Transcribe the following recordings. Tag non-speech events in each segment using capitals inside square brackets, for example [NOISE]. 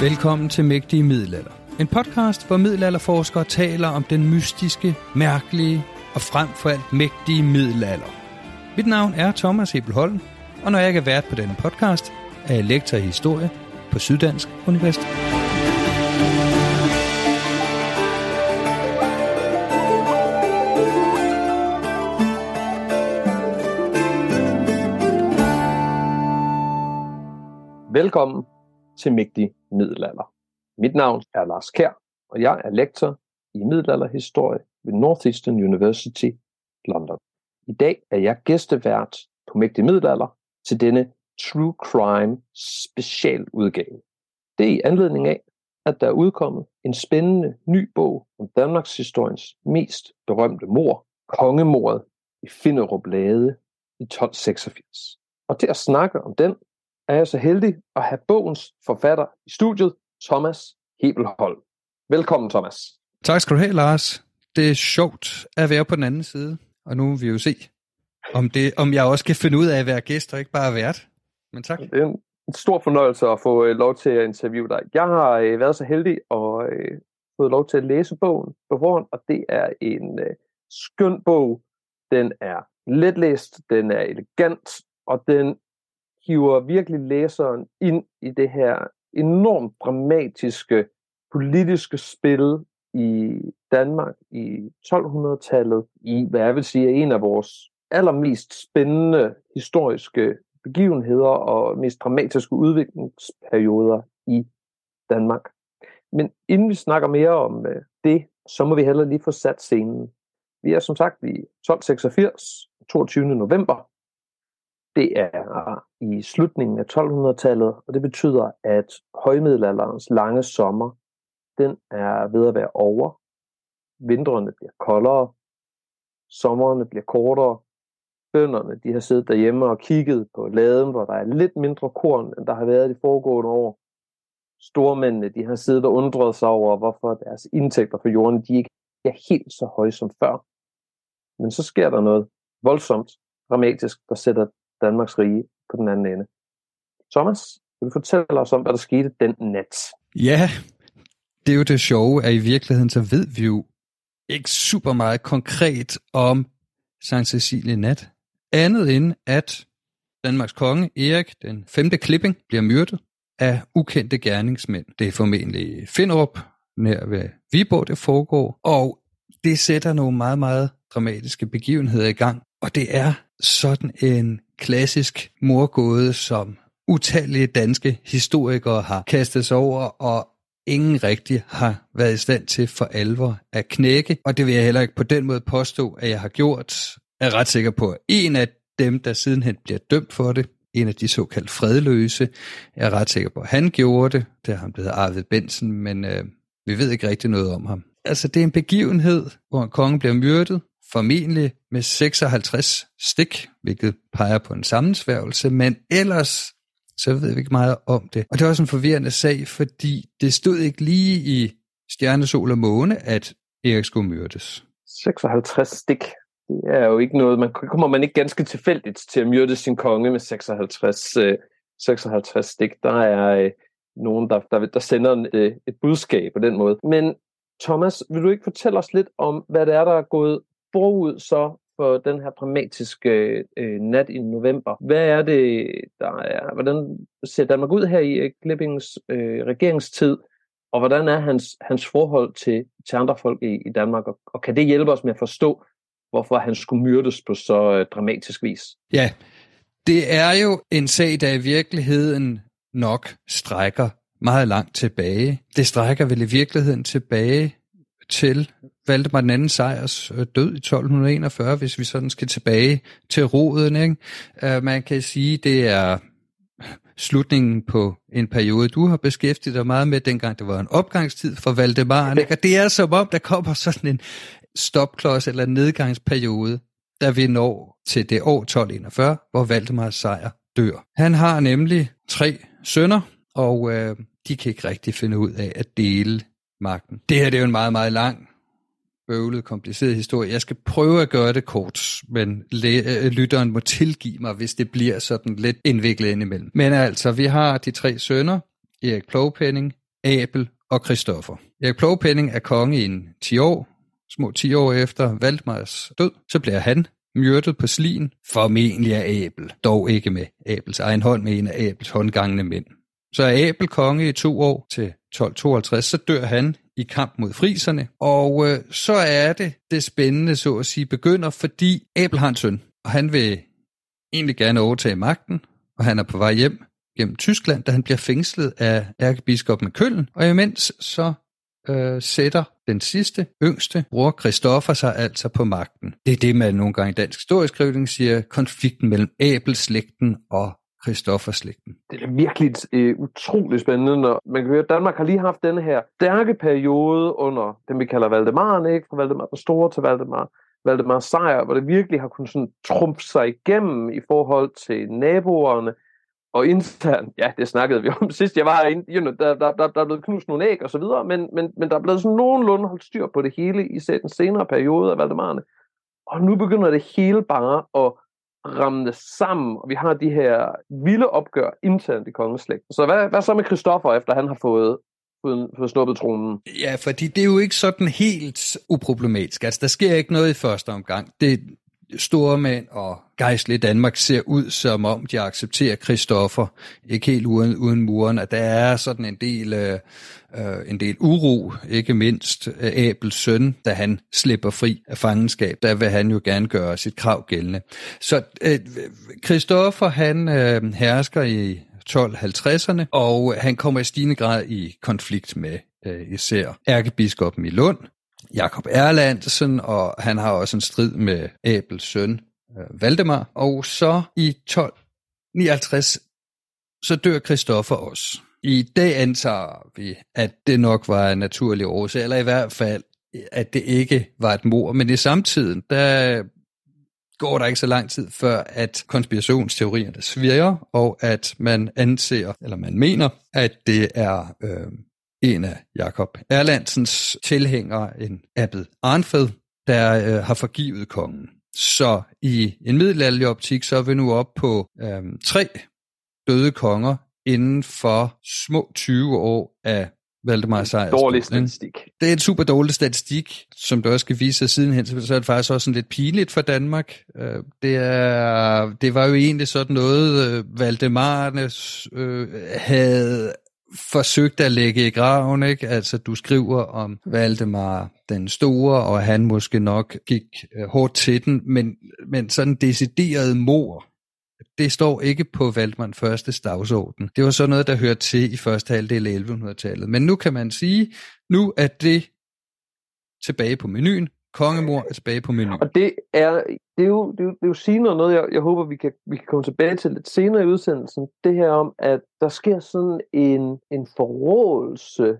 Velkommen til Mægtige Middelalder. En podcast, hvor middelalderforskere taler om den mystiske, mærkelige og frem for alt mægtige middelalder. Mit navn er Thomas Hebelholm, og når jeg ikke er vært på denne podcast, er jeg lektor i historie på Syddansk Universitet. Velkommen til Mægtig Middelalder. Mit navn er Lars Kær, og jeg er lektor i middelalderhistorie ved Northeastern University, London. I dag er jeg gæstevært på Mægtig Middelalder til denne True Crime specialudgave. Det er i anledning af, at der er udkommet en spændende ny bog om Danmarks historiens mest berømte mor, kongemordet i Finderup Lade i 1286. Og til at snakke om den, er jeg så heldig at have bogens forfatter i studiet, Thomas Hebelholm. Velkommen, Thomas. Tak skal du have, Lars. Det er sjovt at være på den anden side, og nu vil vi jo se, om, det, om jeg også kan finde ud af at være gæst og ikke bare vært. Men tak. Det er en stor fornøjelse at få øh, lov til at interviewe dig. Jeg har øh, været så heldig at øh, fået lov til at læse bogen på forhånd, og det er en skøn bog. Den er letlæst, den er elegant, og den hiver virkelig læseren ind i det her enormt dramatiske politiske spil i Danmark i 1200-tallet, i hvad jeg vil sige er en af vores allermest spændende historiske begivenheder og mest dramatiske udviklingsperioder i Danmark. Men inden vi snakker mere om øh, det, så må vi heller lige få sat scenen. Vi er som sagt i 1286, 22. november. Det er i slutningen af 1200-tallet, og det betyder, at højmiddelalderens lange sommer, den er ved at være over. Vintrene bliver koldere, sommerne bliver kortere, bønderne de har siddet derhjemme og kigget på laden, hvor der er lidt mindre korn, end der har været de foregående år. Stormændene de har siddet og undret sig over, hvorfor deres indtægter for jorden de ikke er helt så høje som før. Men så sker der noget voldsomt, dramatisk, der sætter Danmarks rige på den anden ende. Thomas, vil du fortælle os om, hvad der skete den nat? Ja, det er jo det sjove, at i virkeligheden så ved vi jo ikke super meget konkret om Sankt Cecilie nat. Andet end, at Danmarks konge, Erik, den 5. klipping, bliver myrdet af ukendte gerningsmænd. Det er formentlig Finderup, nær ved Viborg, det foregår. Og det sætter nogle meget, meget dramatiske begivenheder i gang. Og det er sådan en klassisk morgåde, som utallige danske historikere har kastet sig over, og ingen rigtig har været i stand til for alvor at knække. Og det vil jeg heller ikke på den måde påstå, at jeg har gjort. Jeg er ret sikker på, at en af dem, der sidenhen bliver dømt for det, en af de såkaldt fredløse. Jeg er ret sikker på, at han gjorde det. Det er ham, der hedder Arvid Bensen, men øh, vi ved ikke rigtig noget om ham. Altså, det er en begivenhed, hvor en konge bliver myrdet, formentlig med 56 stik, hvilket peger på en sammensværgelse, men ellers så ved vi ikke meget om det. Og det er også en forvirrende sag, fordi det stod ikke lige i Stjerne, Sol og Måne, at Erik skulle myrdes. 56 stik. Det er jo ikke noget, man kommer man ikke ganske tilfældigt til at myrde sin konge med 56, øh, 56 stik. Der er øh, nogen, der, der, der sender en, øh, et budskab på den måde. Men Thomas, vil du ikke fortælle os lidt om, hvad det er, der er gået forud så for den her dramatiske øh, nat i november. Hvad er det, der er? Hvordan ser Danmark ud her i øh, Klippings øh, regeringstid? Og hvordan er hans, hans forhold til, til andre folk i, i Danmark? Og, og kan det hjælpe os med at forstå, hvorfor han skulle myrdes på så øh, dramatisk vis? Ja, det er jo en sag, der i virkeligheden nok strækker meget langt tilbage. Det strækker vel i virkeligheden tilbage til Valdemar den anden sejrs øh, død i 1241, hvis vi sådan skal tilbage til roden. Ikke? Uh, man kan sige, det er slutningen på en periode, du har beskæftiget dig meget med, dengang det var en opgangstid for Valdemar. Ikke? Og det er som om, der kommer sådan en stopklods eller nedgangsperiode, der vi når til det år 1241, hvor Valdemars sejr dør. Han har nemlig tre sønner, og øh, de kan ikke rigtig finde ud af at dele magten. Det her det er jo en meget, meget lang, bøvlet, kompliceret historie. Jeg skal prøve at gøre det kort, men øh, lytteren må tilgive mig, hvis det bliver sådan lidt indviklet indimellem. Men altså, vi har de tre sønner, Erik Plovpenning, Abel og Christoffer. Erik Plovpenning er konge i en 10 år, små 10 år efter Valdemars død. Så bliver han myrdet på slien, formentlig af Abel, dog ikke med Abels egen hånd, men en af Abels håndgangne mænd. Så er Abel konge i to år til 1252, så dør han i kamp mod friserne, og øh, så er det det spændende, så at sige, begynder, fordi Abel har en søn, og han vil egentlig gerne overtage magten, og han er på vej hjem gennem Tyskland, da han bliver fængslet af ærkebiskoppen af Køln, og imens så øh, sætter den sidste, yngste bror Christoffer sig altså på magten. Det er det, man nogle gange i dansk historieskrivning siger, konflikten mellem æbelslægten og Christoffer-slægten. Det er virkelig øh, utrolig spændende, når man kan høre, at Danmark har lige haft denne her stærke periode under det, vi kalder Valdemaren, ikke? Fra Valdemar den Store til Valdemar, Valdemar Sejr, hvor det virkelig har kunnet sådan trumfe sig igennem i forhold til naboerne, og internt, ja, det snakkede vi om [LAUGHS] sidst, jeg var herinde, you know, der, der, der, der er blevet knust nogle æg og så videre, men, men, men der er blevet sådan nogenlunde holdt styr på det hele i den senere periode af Valdemarerne. Og nu begynder det hele bare at ramme sammen, og vi har de her vilde opgør internt i kongeslægten. Så hvad, hvad så med Christoffer, efter han har fået fået, fået snuppet tronen. Ja, fordi det er jo ikke sådan helt uproblematisk. Altså, der sker ikke noget i første omgang. Det, store mænd og gejstlige Danmark ser ud, som om de accepterer Kristoffer, ikke helt uden, uden muren, at der er sådan en del, øh, øh, en del uro, ikke mindst øh, Abels søn, da han slipper fri af fangenskab, der vil han jo gerne gøre sit krav gældende. Så øh, han øh, hersker i 1250'erne, og han kommer i stigende grad i konflikt med øh, især ærkebiskoppen i Lund, Jakob Erlandsen, og han har også en strid med Abels søn, øh, Valdemar. Og så i 1259, så dør Christoffer også. I dag antager vi, at det nok var en naturlig årsag, eller i hvert fald, at det ikke var et mor. Men i samtiden, der går der ikke så lang tid før, at konspirationsteorierne svirrer, og at man anser, eller man mener, at det er øh, en af Jakob Erlandsens tilhængere, en Abbed Arnfed, der øh, har forgivet kongen. Så i en middelalderlig optik, så er vi nu op på øh, tre døde konger inden for små 20 år af Valdemar Sejrs. Dårlig statistik. Det er en super dårlig statistik, som du også skal vise sig sidenhen, så er det faktisk også sådan lidt pinligt for Danmark. Øh, det, er, det var jo egentlig sådan noget, øh, Valdemarne øh, havde forsøgte at lægge i graven, ikke? Altså, du skriver om Valdemar den Store, og han måske nok gik øh, hårdt til den, men, men sådan decideret mor, det står ikke på Valdemar første dagsorden. Det var sådan noget, der hørte til i første halvdel af 1100-tallet. Men nu kan man sige, nu er det tilbage på menuen. Kongemor er tilbage på menuen. Og det er, det er jo, det er jo, det er jo senere noget, jeg, jeg håber, vi kan, vi kan komme tilbage til lidt senere i udsendelsen. Det her om, at der sker sådan en, en forrådelse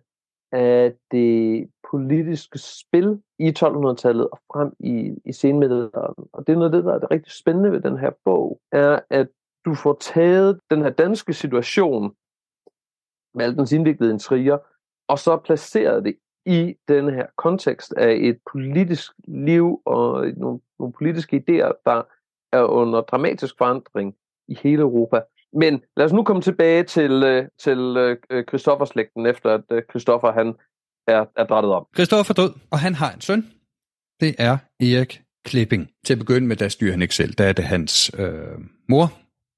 af det politiske spil i 1200-tallet og frem i, i senmiddelalderen. Og det er noget af det, der er det rigtig spændende ved den her bog, er, at du får taget den her danske situation med al dens indviklede intriger, og så placeret det i den her kontekst af et politisk liv og nogle, nogle politiske idéer, der er under dramatisk forandring i hele Europa. Men lad os nu komme tilbage til, øh, til øh, øh, Christoffers-slægten, efter at Christoffer han er, er drættet om. Christoffer død, og han har en søn. Det er Erik Klipping. Til at begynde med, der styrer han ikke selv. Der er det hans øh, mor,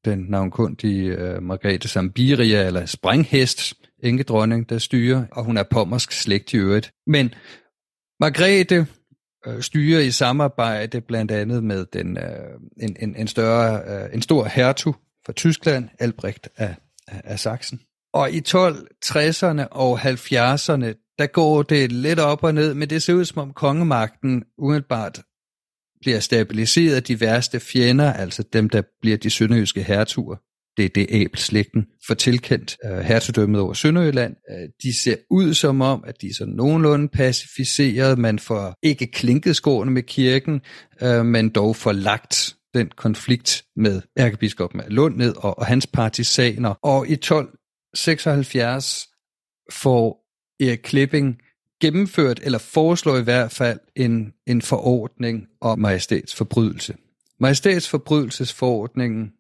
den navnkundige øh, Margrethe Sambiria, eller Springhest, enkedronning, der styrer, og hun er pommersk slægt i øvrigt. Men Margrethe øh, styrer i samarbejde blandt andet med den, øh, en, en, en, større, øh, en stor hertug fra Tyskland, Albrecht af, af, af Sachsen. Og i 1260'erne og 70'erne, der går det lidt op og ned, men det ser ud som om kongemagten umiddelbart bliver stabiliseret af de værste fjender, altså dem, der bliver de sønderjyske hertuger. Det er det æbelslægten for tilkendt øh, hertugdømmet over Sønderjylland. Øh, de ser ud som om, at de er sådan nogenlunde pacificeret. Man får ikke klinket skårene med kirken, øh, men dog får lagt den konflikt med ærkebiskoppen af Lund ned og, og hans partisaner. Og i 1276 får Erik Klipping gennemført, eller foreslår i hvert fald, en, en forordning om majestætsforbrydelse. Majestætsforbrydelsesforordningen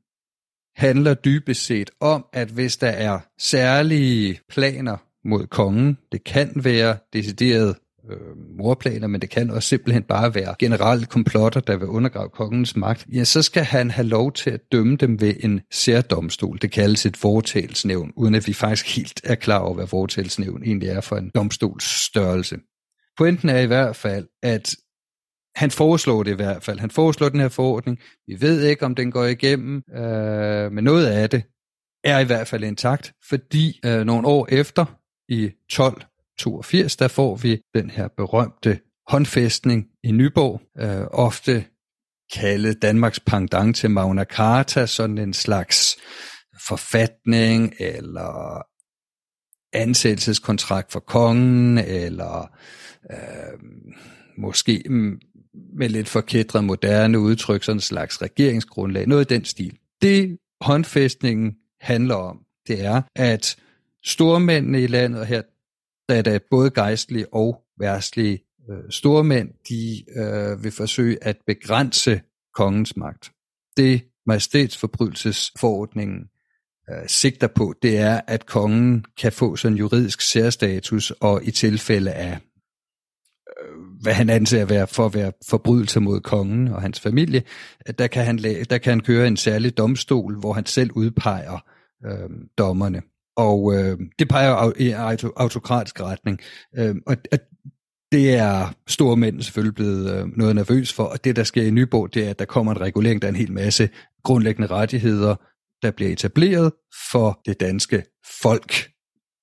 handler dybest set om, at hvis der er særlige planer mod kongen, det kan være decideret øh, morplaner, men det kan også simpelthen bare være generelle komplotter, der vil undergrave kongens magt, ja, så skal han have lov til at dømme dem ved en særdomstol. Det kaldes et vortælsnævn, uden at vi faktisk helt er klar over, hvad vortælsnævn egentlig er for en domstolsstørrelse. Pointen er i hvert fald, at han foreslår det i hvert fald. Han foreslår den her forordning. Vi ved ikke, om den går igennem, øh, men noget af det er i hvert fald intakt, fordi øh, nogle år efter, i 12, 1982, der får vi den her berømte håndfæstning i Nyborg, øh, ofte kaldet Danmarks pendant til Magna Carta, sådan en slags forfatning eller ansættelseskontrakt for kongen, eller øh, måske med lidt forkædret moderne udtryk, sådan en slags regeringsgrundlag, noget i den stil. Det håndfæstningen handler om, det er, at stormændene i landet her, da er både gejstlige og værstlige øh, stormænd, de øh, vil forsøge at begrænse kongens magt. Det majestætsforbrydelsesforordningen øh, sigter på, det er, at kongen kan få sådan en juridisk særstatus, og i tilfælde af øh, hvad han anser at være for at være forbrydelse mod kongen og hans familie, der kan han, der kan han køre en særlig domstol, hvor han selv udpeger øh, dommerne. Og øh, det peger i autokratisk retning. Øh, og, og det er store mænd selvfølgelig blevet øh, noget nervøs for, og det der sker i Nyborg, det er, at der kommer en regulering, der er en hel masse grundlæggende rettigheder, der bliver etableret for det danske folk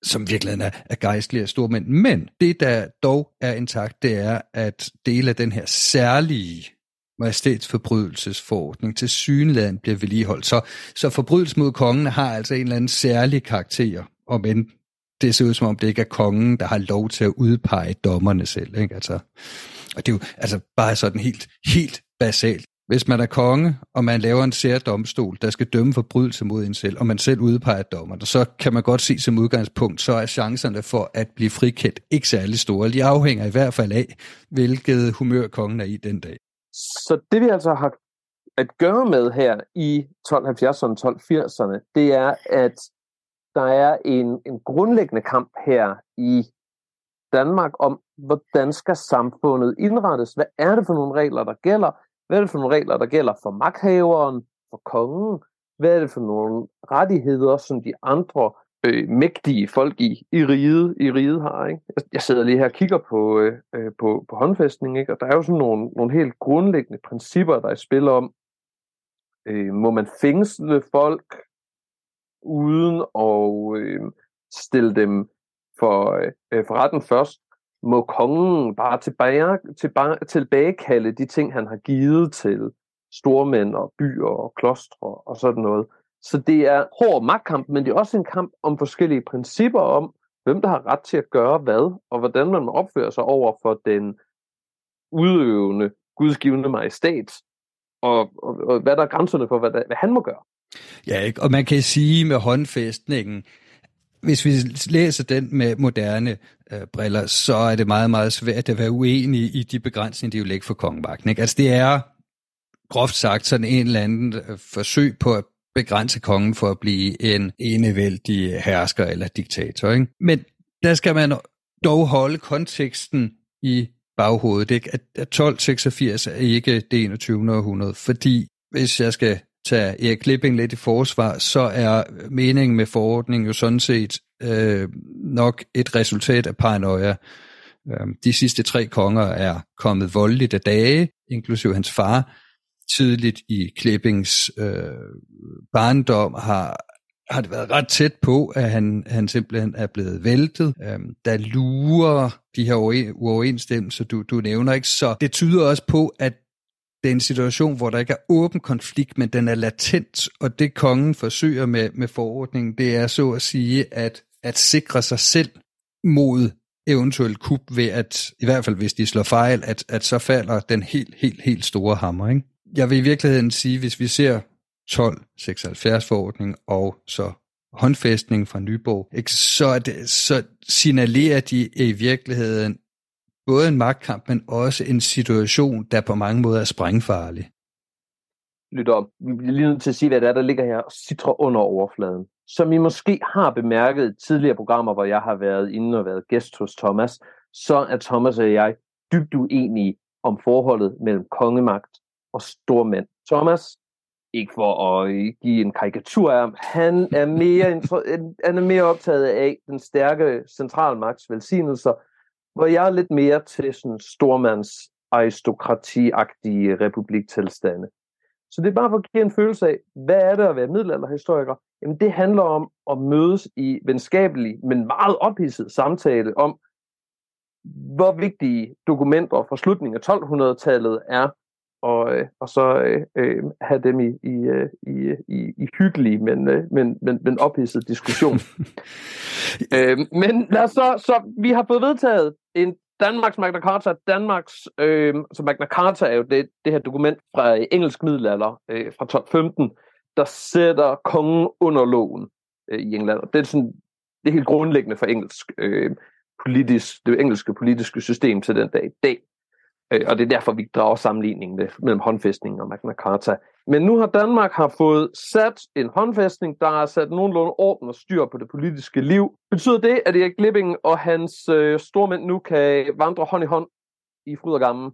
som virkelig er, er gejstlige og stormænd. Men det, der dog er intakt, det er, at dele af den her særlige majestætsforbrydelsesforordning til synligheden bliver vedligeholdt. Så, så forbrydelse mod kongen har altså en eller anden særlig karakter, om end det ser ud som om, det ikke er kongen, der har lov til at udpege dommerne selv. Ikke? Altså, og det er jo altså bare sådan helt, helt basalt. Hvis man er konge, og man laver en særdomstol, der skal dømme forbrydelse mod en selv, og man selv udpeger dommer, så kan man godt se som udgangspunkt, så er chancerne for at blive frikendt ikke særlig store. De afhænger i hvert fald af, hvilket humør kongen er i den dag. Så det vi altså har at gøre med her i 1270'erne og 1280'erne, det er, at der er en, en grundlæggende kamp her i Danmark om, hvordan skal samfundet indrettes? Hvad er det for nogle regler, der gælder? Hvad er det for nogle regler, der gælder for magthaveren, for kongen? Hvad er det for nogle rettigheder, som de andre øh, mægtige folk i, i riget, i riget har? Ikke? Jeg, jeg sidder lige her og kigger på, øh, øh, på, på håndfæstning, ikke? og der er jo sådan nogle, nogle helt grundlæggende principper, der er i spil om, øh, må man fængsle folk uden at øh, stille dem for, øh, for retten først? må kongen bare tilbage, tilbage, tilbagekalde de ting, han har givet til stormænd og byer og klostre og sådan noget. Så det er hård magtkamp, men det er også en kamp om forskellige principper om, hvem der har ret til at gøre hvad, og hvordan man opfører sig over for den udøvende, gudsgivende majestæt, og, og, og hvad der er grænserne for, hvad, der, hvad han må gøre. Ja, ikke? og man kan sige med håndfæstningen, hvis vi læser den med moderne øh, briller, så er det meget, meget svært at være uenig i de begrænsninger, de jo lægger for kongemagten. Ikke? Altså det er groft sagt sådan en eller anden øh, forsøg på at begrænse kongen for at blive en enevældig hersker eller diktator. Ikke? Men der skal man dog holde konteksten i baghovedet, ikke? At, 1286 er ikke det 21. århundrede, fordi hvis jeg skal tage Erik Klipping lidt i forsvar, så er meningen med forordningen jo sådan set øh, nok et resultat af paranoia. Øh, de sidste tre konger er kommet voldeligt af dage, inklusive hans far. Tidligt i Klippings øh, barndom har har det været ret tæt på, at han, han simpelthen er blevet væltet. Øhm, der lurer de her uoverensstemmelser, du, du nævner ikke. Så det tyder også på, at det er en situation, hvor der ikke er åben konflikt, men den er latent, og det kongen forsøger med, med forordningen, det er så at sige, at, at sikre sig selv mod eventuelt kup ved at, i hvert fald hvis de slår fejl, at, at så falder den helt, helt, helt store hammer. Ikke? Jeg vil i virkeligheden sige, hvis vi ser 1276 forordning og så håndfæstningen fra Nyborg, ikke? Så, er det, så signalerer de i virkeligheden både en magtkamp, men også en situation, der på mange måder er sprængfarlig. Lytter, vi bliver lige nødt til at sige, hvad det er, der ligger her og citrer under overfladen. Som I måske har bemærket i tidligere programmer, hvor jeg har været inde og været gæst hos Thomas, så er Thomas og jeg dybt uenige om forholdet mellem kongemagt og stormænd. Thomas, ikke for at øh, give en karikatur af ham, han er mere, han er mere optaget af den stærke centralmagts velsignelser, hvor jeg er lidt mere til sådan stormands aristokratiagtige republiktilstande. Så det er bare for at give en følelse af, hvad er det at være middelalderhistoriker? Jamen det handler om at mødes i venskabelig, men meget ophidset samtale om, hvor vigtige dokumenter fra slutningen af 1200-tallet er og, øh, og så øh, øh, have dem i, i, øh, i, i, i hyggelig, men, øh, men, men, men ophidset diskussion. [LAUGHS] øh, men lad os så, så, vi har fået vedtaget en Danmarks Magna Carta. Danmarks, øh, så Magna Carta er jo det, det her dokument fra engelsk middelalder øh, fra 1215, der sætter kongen under loven øh, i England. Og det er sådan det er helt grundlæggende for engelsk øh, politisk, det engelske politiske system til den dag i dag. Øh, og det er derfor, vi drager sammenligningen med, mellem håndfæstningen og Magna Carta. Men nu har Danmark har fået sat en håndfæstning, der har sat nogenlunde orden og styr på det politiske liv. Betyder det, at Erik Glipping og hans øh, stormænd nu kan vandre hånd i hånd i fryd og gammel?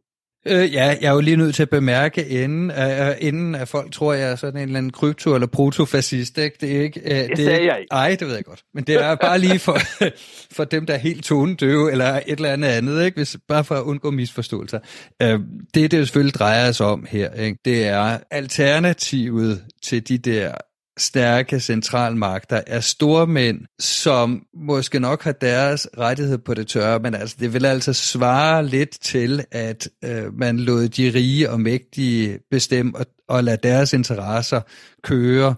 Øh, ja, jeg er jo lige nødt til at bemærke, inden, uh, inden at folk tror, jeg er sådan en eller anden krypto- eller protofascist. Ikke? Det er ikke... Uh, det, det sagde ikke, jeg ikke. Ej, det ved jeg godt. Men det er bare lige for, [LAUGHS] for dem, der er helt tonedøve, eller et eller andet andet, ikke? Hvis, bare for at undgå misforståelser. Uh, det, det jo selvfølgelig drejer sig om her, ikke? det er alternativet til de der stærke centralmagter er store mænd, som måske nok har deres rettighed på det tørre, men altså det vil altså svare lidt til, at øh, man lod de rige og mægtige bestemme og, og lade deres interesser køre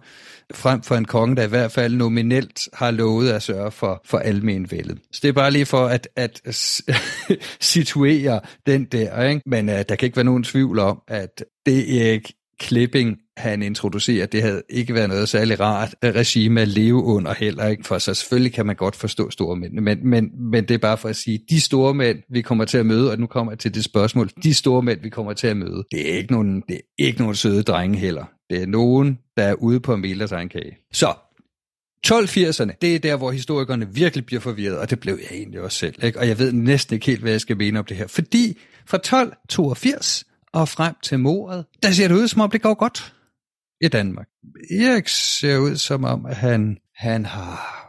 frem for en konge, der i hvert fald nominelt har lovet at sørge for, for almenvældet. Så det er bare lige for at, at [LAUGHS] situere den der, ikke? men uh, der kan ikke være nogen tvivl om, at det Erik Klipping han introducerer, det havde ikke været noget særlig rart regime at leve under heller ikke, for så selvfølgelig kan man godt forstå store mænd, men, men, men det er bare for at sige, de store mænd, vi kommer til at møde, og nu kommer jeg til det spørgsmål, de store mænd, vi kommer til at møde, det er ikke nogen, det er ikke nogen søde drenge heller. Det er nogen, der er ude på en deres egen kage. Så, 1280'erne, det er der, hvor historikerne virkelig bliver forvirret, og det blev jeg egentlig også selv. Ikke? Og jeg ved næsten ikke helt, hvad jeg skal mene om det her. Fordi fra 1282 og frem til mordet, der ser det ud, som om det går godt i Danmark. Erik ser ud som om, at han, han har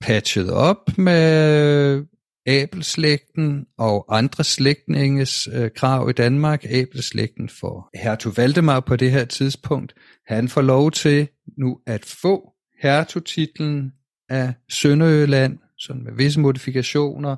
patchet op med Abelslægten og andre slægtninges øh, krav i Danmark. Abelslægten får hertug Valdemar på det her tidspunkt. Han får lov til nu at få hertugtitlen af Sønderjylland, sådan med visse modifikationer.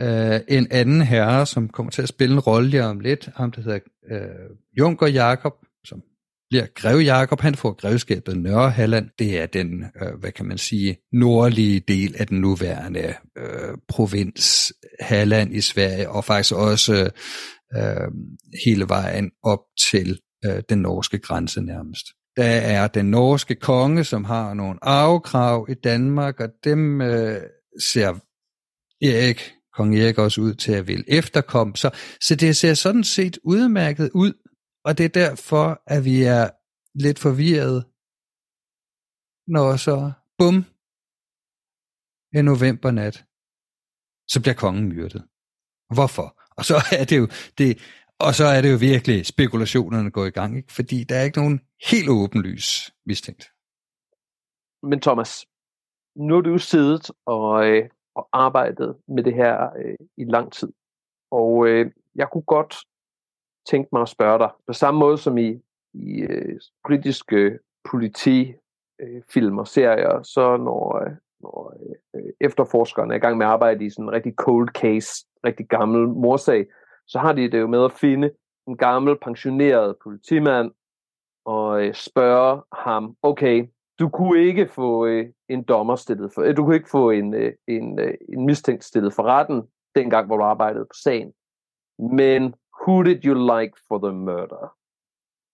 Øh, en anden herre, som kommer til at spille en rolle lige om lidt, ham der hedder øh, Junker Jakob, som bliver greve Jakob, han får grevskabet Nørre Halland. Det er den, øh, hvad kan man sige, nordlige del af den nuværende øh, provins Halland i Sverige, og faktisk også øh, hele vejen op til øh, den norske grænse nærmest. Der er den norske konge, som har nogle arvekrav i Danmark, og dem øh, ser Erik, kong Erik også ud til at vil efterkomme. Så, så det ser sådan set udmærket ud, og det er derfor, at vi er lidt forvirret, når så, bum, en novembernat, så bliver kongen myrdet. Hvorfor? Og så er det jo, det, og så er det jo virkelig spekulationerne går i gang, ikke? fordi der er ikke nogen helt åbenlys mistænkt. Men Thomas, nu har du jo siddet og, øh, og arbejdet med det her øh, i lang tid. Og øh, jeg kunne godt tænke mig at spørge dig, på samme måde som i, i øh, britiske politifilm øh, øh og serier, så når, øh, når øh, efterforskerne er i gang med at arbejde i sådan en rigtig cold case, rigtig gammel morsag, så har de det jo med at finde en gammel pensioneret politimand og øh, spørge ham, okay, du kunne ikke få øh, en dommer stillet for, øh, du kunne ikke få en, øh, en, øh, en mistænkt stillet for retten, dengang hvor du arbejdede på sagen. Men who did you like for the murder?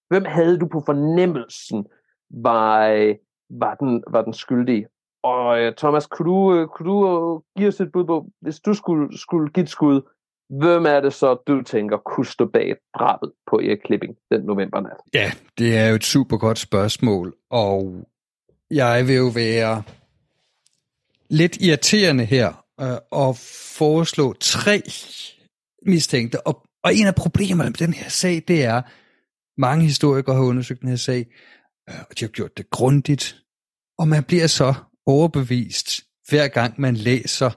Hvem havde du på fornemmelsen var, øh, var, den, var den skyldige? Og øh, Thomas, kunne du, øh, kunne du øh, give os et bud på, hvis du skulle, skulle give et skud, Hvem er det så, du tænker, kunne stå bag drabet på Erik Klipping den novembernat? Ja, det er jo et super godt spørgsmål, og jeg vil jo være lidt irriterende her øh, og foreslå tre mistænkte. Og, og en af problemerne med den her sag, det er, mange historikere har undersøgt den her sag, øh, og de har gjort det grundigt, og man bliver så overbevist, hver gang man læser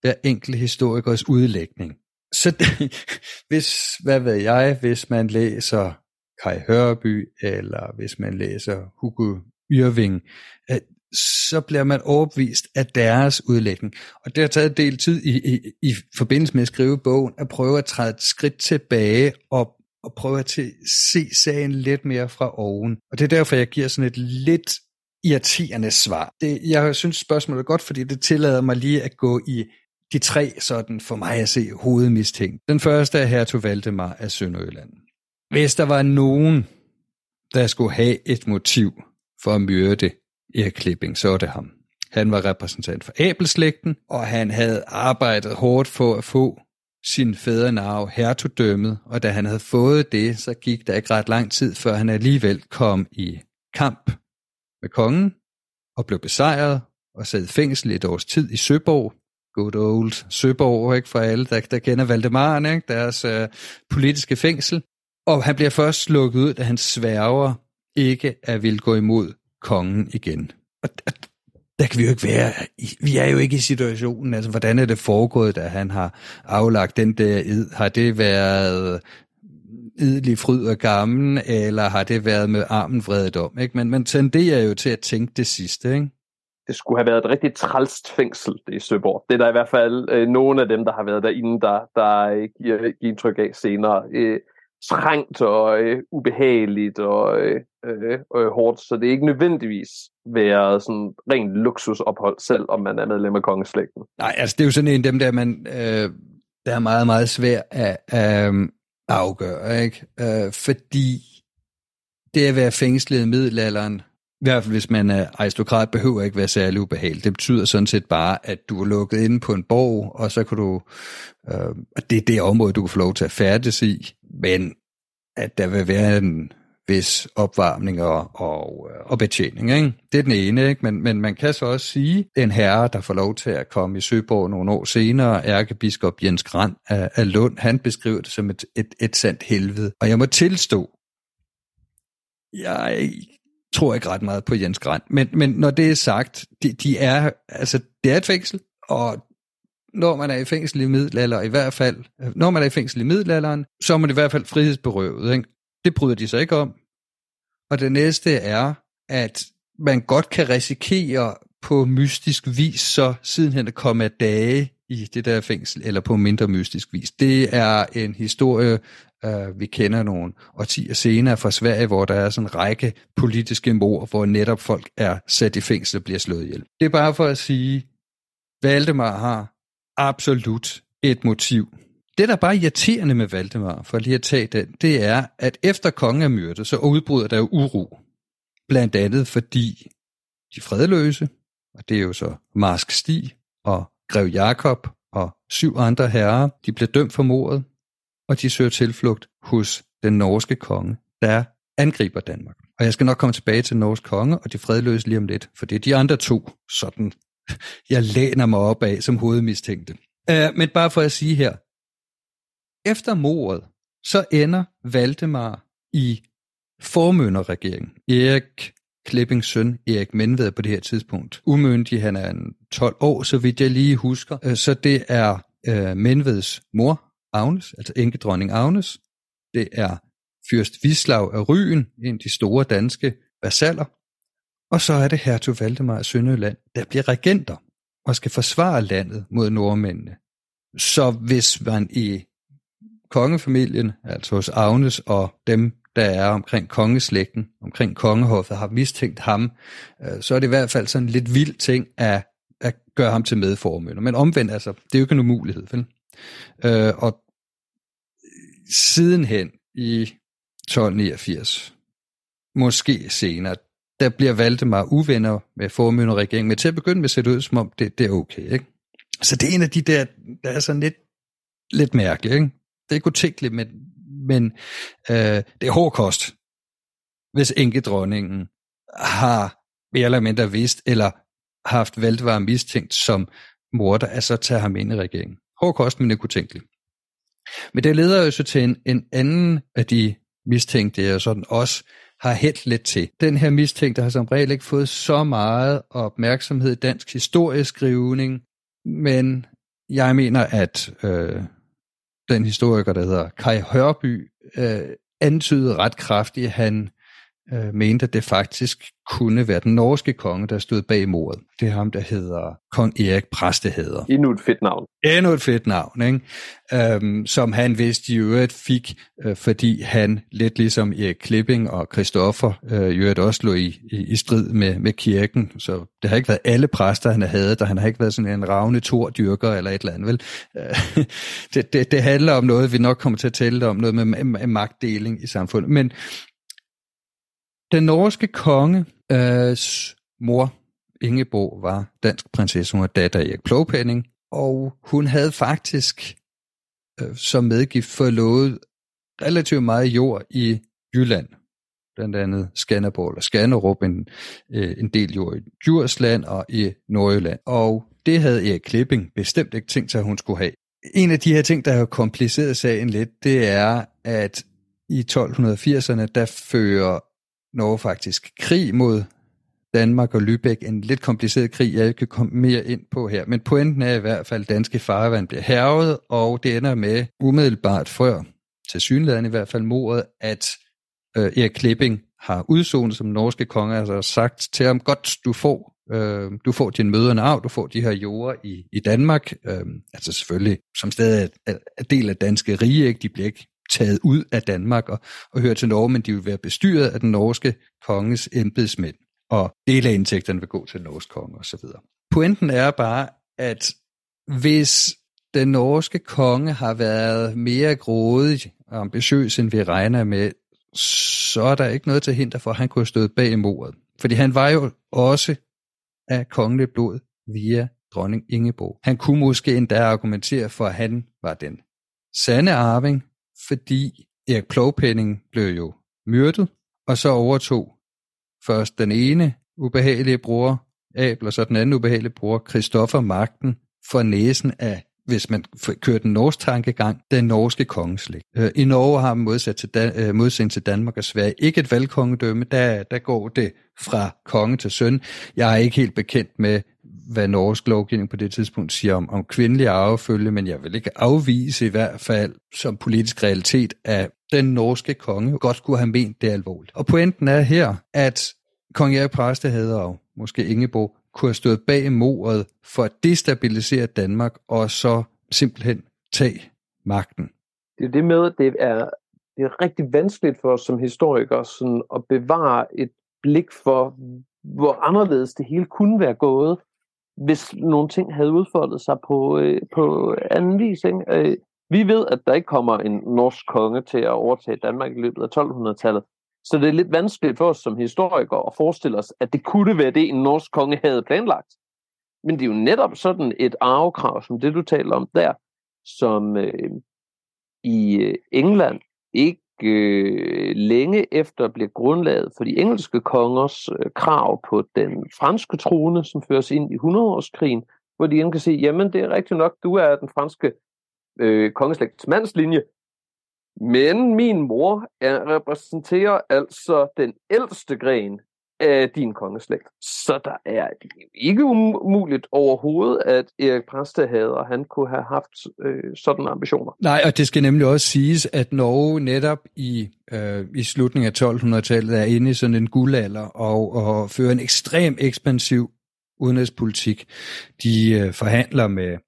hver enkelt historikers udlægning. Så [LAUGHS] hvis, hvad ved jeg, hvis man læser Kai Hørby, eller hvis man læser Hugo Irving, så bliver man overbevist af deres udlægning. Og det har taget del tid i, i, i forbindelse med at skrive bogen, at prøve at træde et skridt tilbage og, og prøve at se sagen lidt mere fra oven. Og det er derfor, jeg giver sådan et lidt irriterende svar. Det, jeg synes spørgsmålet er godt, fordi det tillader mig lige at gå i de tre sådan for mig at se hovedmistænkt. Den første er Hertug Valdemar af Sønderjylland. Hvis der var nogen, der skulle have et motiv for at myrde Erik Klipping, så det ham. Han var repræsentant for Abelslægten, og han havde arbejdet hårdt for at få sin fædrenav hertugdømmet, og da han havde fået det, så gik der ikke ret lang tid, før han alligevel kom i kamp med kongen og blev besejret og sad i fængsel et års tid i Søborg, good old Søborg, ikke, for alle, der, der kender Valdemaren, ikke, deres øh, politiske fængsel. Og han bliver først lukket ud, da han sværger ikke at vil gå imod kongen igen. Og der kan vi jo ikke være, vi er jo ikke i situationen, altså hvordan er det foregået, da han har aflagt den der id? Har det været idelig fryd og gammel, eller har det været med armen vredet om? Ikke? Men man tenderer jo til at tænke det sidste, ikke? det skulle have været et rigtig trælst fængsel i Søborg. Det er der i hvert fald øh, nogle af dem, der har været derinde, der, der øh, giver, giver indtryk af senere. Øh, trængt og øh, ubehageligt og øh, øh, øh, hårdt, så det er ikke nødvendigvis være sådan rent luksusophold, selv om man er medlem af kongeslægten. Nej, altså det er jo sådan en af dem, der, man, øh, der er meget, meget svært at øh, afgøre, ikke? Øh, fordi det at være fængslet i middelalderen, i hvert fald hvis man er aristokrat, behøver ikke være særlig ubehageligt. Det betyder sådan set bare, at du er lukket inde på en borg, og så kan du, øh, det er det område, du kan få lov til at færdes i, men at der vil være en hvis opvarmning og, og, og betjening. Ikke? Det er den ene, ikke? Men, men man kan så også sige, at en herre, der får lov til at komme i Søborg nogle år senere, ærkebiskop Jens Grand af, af Lund, han beskriver det som et, et, et sandt helvede. Og jeg må tilstå, jeg tror ikke ret meget på Jens Grand. Men, men når det er sagt, de, de er, altså, det er et fængsel, og når man er i fængsel i middelalder, i hvert fald, når man er i fængsel i middelalderen, så er man i hvert fald frihedsberøvet. Ikke? Det bryder de sig ikke om. Og det næste er, at man godt kan risikere på mystisk vis så sidenhen at komme af dage i det der fængsel, eller på mindre mystisk vis. Det er en historie, øh, vi kender nogle årtier senere fra Sverige, hvor der er sådan en række politiske mor, hvor netop folk er sat i fængsel og bliver slået ihjel. Det er bare for at sige, Valdemar har absolut et motiv. Det, der er bare irriterende med Valdemar, for lige at tage den, det er, at efter kongen er myrdet, så udbryder der jo uro. Blandt andet fordi de fredløse, og det er jo så Marsk Stig og Grev Jakob og syv andre herrer, de bliver dømt for mordet, og de søger tilflugt hos den norske konge, der angriber Danmark. Og jeg skal nok komme tilbage til norsk konge og de fredløse lige om lidt, for det er de andre to, sådan [LAUGHS] jeg læner mig op af som hovedmistænkte. Uh, men bare for at sige her, efter mordet, så ender Valdemar i formønderregeringen. Erik Klippings søn, Erik Menved, på det her tidspunkt. Umyndig, han er en 12 år, så vidt jeg lige husker. Øh, så det er øh, Menveds mor, Agnes, altså enkedronning Agnes. Det er fyrst Vislav af Ryen, en af de store danske vasaller. Og så er det hertug Valdemar af Sønderjylland, der bliver regenter og skal forsvare landet mod nordmændene. Så hvis man i kongefamilien, altså hos Agnes og dem, der er omkring kongeslægten, omkring kongehoffet, har mistænkt ham, øh, så er det i hvert fald sådan en lidt vild ting at, at gøre ham til medformønder. Men omvendt, altså, det er jo ikke en umulighed, vel? Øh, og sidenhen i 1289, måske senere, der bliver Valdemar uvenner med formynderregeringen, men til at begynde med at det ud, som om det, det er okay, ikke? Så det er en af de der, der er sådan lidt, lidt mærkeligt, ikke? Det er utænkeligt, men, men øh, det er hård kost, hvis enkedronningen har mere eller mindre vidst, eller haft Valdemar mistænkt som morder, altså tage ham ind i regeringen. Hård kost, men det er. Men det leder jo så til en, en anden af de mistænkte, jeg sådan også har hældt lidt til. Den her mistænkte har som regel ikke fået så meget opmærksomhed i dansk historieskrivning, men jeg mener, at øh, den historiker, der hedder Kai Hørby, øh, antydede ret kraftigt, at han øh, mente, at det faktisk kunne være den norske konge, der stod bag mordet. Det er ham, der hedder kong Erik Præsteheder. Endnu et fedt navn. Endnu et fedt navn, ikke? Øhm, som han vist i øvrigt fik, øh, fordi han lidt ligesom Erik Klipping og Christoffer øh, i øvrigt også lå i, i, i strid med, med kirken. Så det har ikke været alle præster, han havde, der han har ikke været sådan en ravne tordyrker eller et eller andet, vel? Øh, [LAUGHS] det, det, det handler om noget, vi nok kommer til at tale om, noget med, magtdeling i samfundet. Men den norske konge øh, mor, Ingeborg, var dansk prinsesse. Hun var datter af Erik Plovpenning, og hun havde faktisk øh, som medgift forlovet relativt meget jord i Jylland. Blandt andet Skanderborg eller Skanderup, en, øh, en del jord i Djursland og i Nordjylland. Og det havde Erik Klipping bestemt ikke tænkt sig, at hun skulle have. En af de her ting, der har kompliceret sagen lidt, det er, at i 1280'erne, der fører Norge faktisk krig mod Danmark og Lübeck. En lidt kompliceret krig, jeg ikke kan komme mere ind på her. Men pointen er i hvert fald, at danske farvand bliver hervet, og det ender med umiddelbart før, til synligheden i hvert fald, mordet, at øh, Erik Klipping har udsonet som norske konge, altså sagt til ham, godt, du får, øh, du får din møderne af, du får de her jorder i, i Danmark, øh, altså selvfølgelig som stadig er, er del af danske rige, ikke? de bliver ikke taget ud af Danmark og, og hørt til Norge, men de vil være bestyret af den norske konges embedsmænd, og dele af indtægterne vil gå til den norske konge osv. Pointen er bare, at hvis den norske konge har været mere grådig og ambitiøs, end vi regner med, så er der ikke noget til hinder for, at han kunne have stået bag mordet. Fordi han var jo også af kongeligt blod via dronning Ingeborg. Han kunne måske endda argumentere for, at han var den sande arving, fordi Erik Plovpenning blev jo myrdet, og så overtog først den ene ubehagelige bror, Abel, og så den anden ubehagelige bror, Christoffer, magten for næsen af, hvis man kører den norske tankegang, den norske kongeslægt. Øh, I Norge har man modsat til, Dan- øh, modsætning til Danmark og Sverige ikke et valgkongedømme, der, der går det fra konge til søn. Jeg er ikke helt bekendt med, hvad norsk lovgivning på det tidspunkt siger om, om kvindelig arvefølge, men jeg vil ikke afvise i hvert fald som politisk realitet, at den norske konge godt kunne have ment det alvorligt. Og pointen er her, at kong Erik Præste havde og måske Ingeborg kunne have stået bag mordet for at destabilisere Danmark og så simpelthen tage magten. Det er det med, at det er, det er rigtig vanskeligt for os som historikere sådan at bevare et blik for, hvor anderledes det hele kunne være gået, hvis nogle ting havde udfoldet sig på, øh, på anden vis. Ikke? Øh, vi ved, at der ikke kommer en norsk konge til at overtage Danmark i løbet af 1200-tallet. Så det er lidt vanskeligt for os som historikere at forestille os, at det kunne være det, en norsk konge havde planlagt. Men det er jo netop sådan et arvekrav, som det du taler om der, som øh, i øh, England ikke øh, længe efter bliver grundlaget for de engelske kongers øh, krav på den franske trone, som føres ind i 100-årskrigen, hvor de igen kan sige, jamen det er rigtigt nok, du er den franske øh, kongeslægts mandslinje, men min mor er, repræsenterer altså den ældste gren af din kongeslægt. Så der er det ikke umuligt overhovedet, at Erik Præstehader, han kunne have haft øh, sådan ambitioner. Nej, og det skal nemlig også siges, at Norge netop i, øh, i slutningen af 1200-tallet er inde i sådan en guldalder og, og fører en ekstrem ekspansiv udenrigspolitik. De øh, forhandler med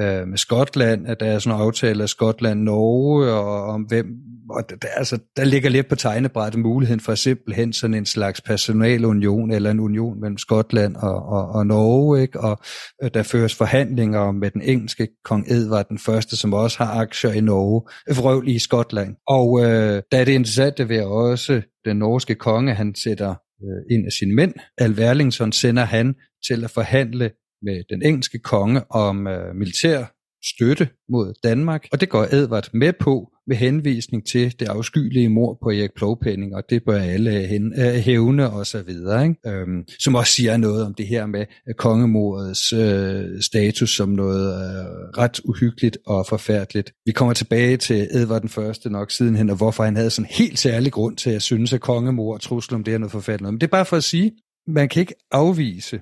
øh, med Skotland, at der er sådan en aftale af Skotland, Norge, og om hvem, og der, altså, der ligger lidt på tegnebrættet muligheden for simpelthen sådan en slags personalunion, eller en union mellem Skotland og, og, og Norge, ikke? og øh, der føres forhandlinger med den engelske kong Edvard den første, som også har aktier i Norge, øh, vrøvl i Skotland. Og øh, der er det interessante ved også den norske konge, han sætter øh, en af sine mænd, Alverlingsson, sender han til at forhandle med den engelske konge om øh, militær støtte mod Danmark, og det går Edvard med på med henvisning til det afskyelige mord på Erik Plovpenning, og det bør alle hen, øh, hævne og så videre, ikke? Øhm, som også siger noget om det her med øh, kongemordets øh, status som noget øh, ret uhyggeligt og forfærdeligt. Vi kommer tilbage til Edvard den Første nok sidenhen, og hvorfor han havde sådan en helt særlig grund til at synes, at kongemord og trussel om det er noget forfærdeligt. Men det er bare for at sige, man kan ikke afvise,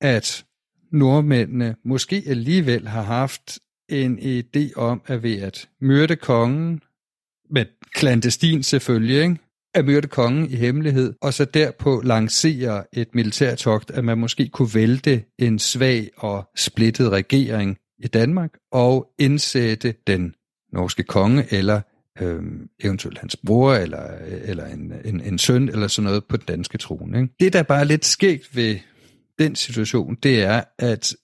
at nordmændene måske alligevel har haft en idé om, at ved at myrde kongen, med klandestin selvfølgelig, ikke? at myrde kongen i hemmelighed, og så derpå lancere et militærtogt, at man måske kunne vælte en svag og splittet regering i Danmark, og indsætte den norske konge, eller øh, eventuelt hans bror, eller, eller en, en, en søn, eller sådan noget på den danske trone. Ikke? Det, der bare er lidt skægt ved den situation, det er, at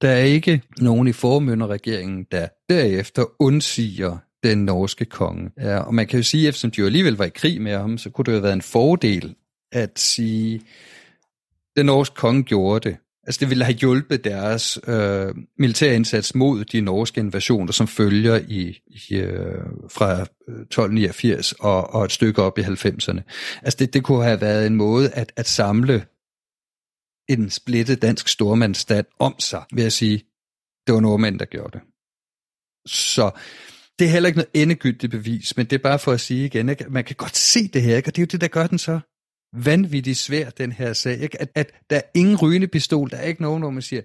der er ikke nogen i formynderregeringen, der derefter undsiger den norske konge. Ja, og man kan jo sige, eftersom de jo alligevel var i krig med ham, så kunne det jo have været en fordel at sige, den norske konge gjorde det. Altså det ville have hjulpet deres øh, militære indsats mod de norske invasioner, som følger i, i øh, fra øh, 1289 og, og et stykke op i 90'erne. Altså det, det kunne have været en måde at, at samle en splittet dansk stormandsstat om sig, ved at sige, det var nordmænd, der gjorde det. Så det er heller ikke noget endegyldigt bevis, men det er bare for at sige igen, ikke? man kan godt se det her, ikke? og det er jo det, der gør den så vanvittigt svær, den her sag. Ikke? At, at der er ingen rygende pistol, der er ikke nogen, hvor man siger,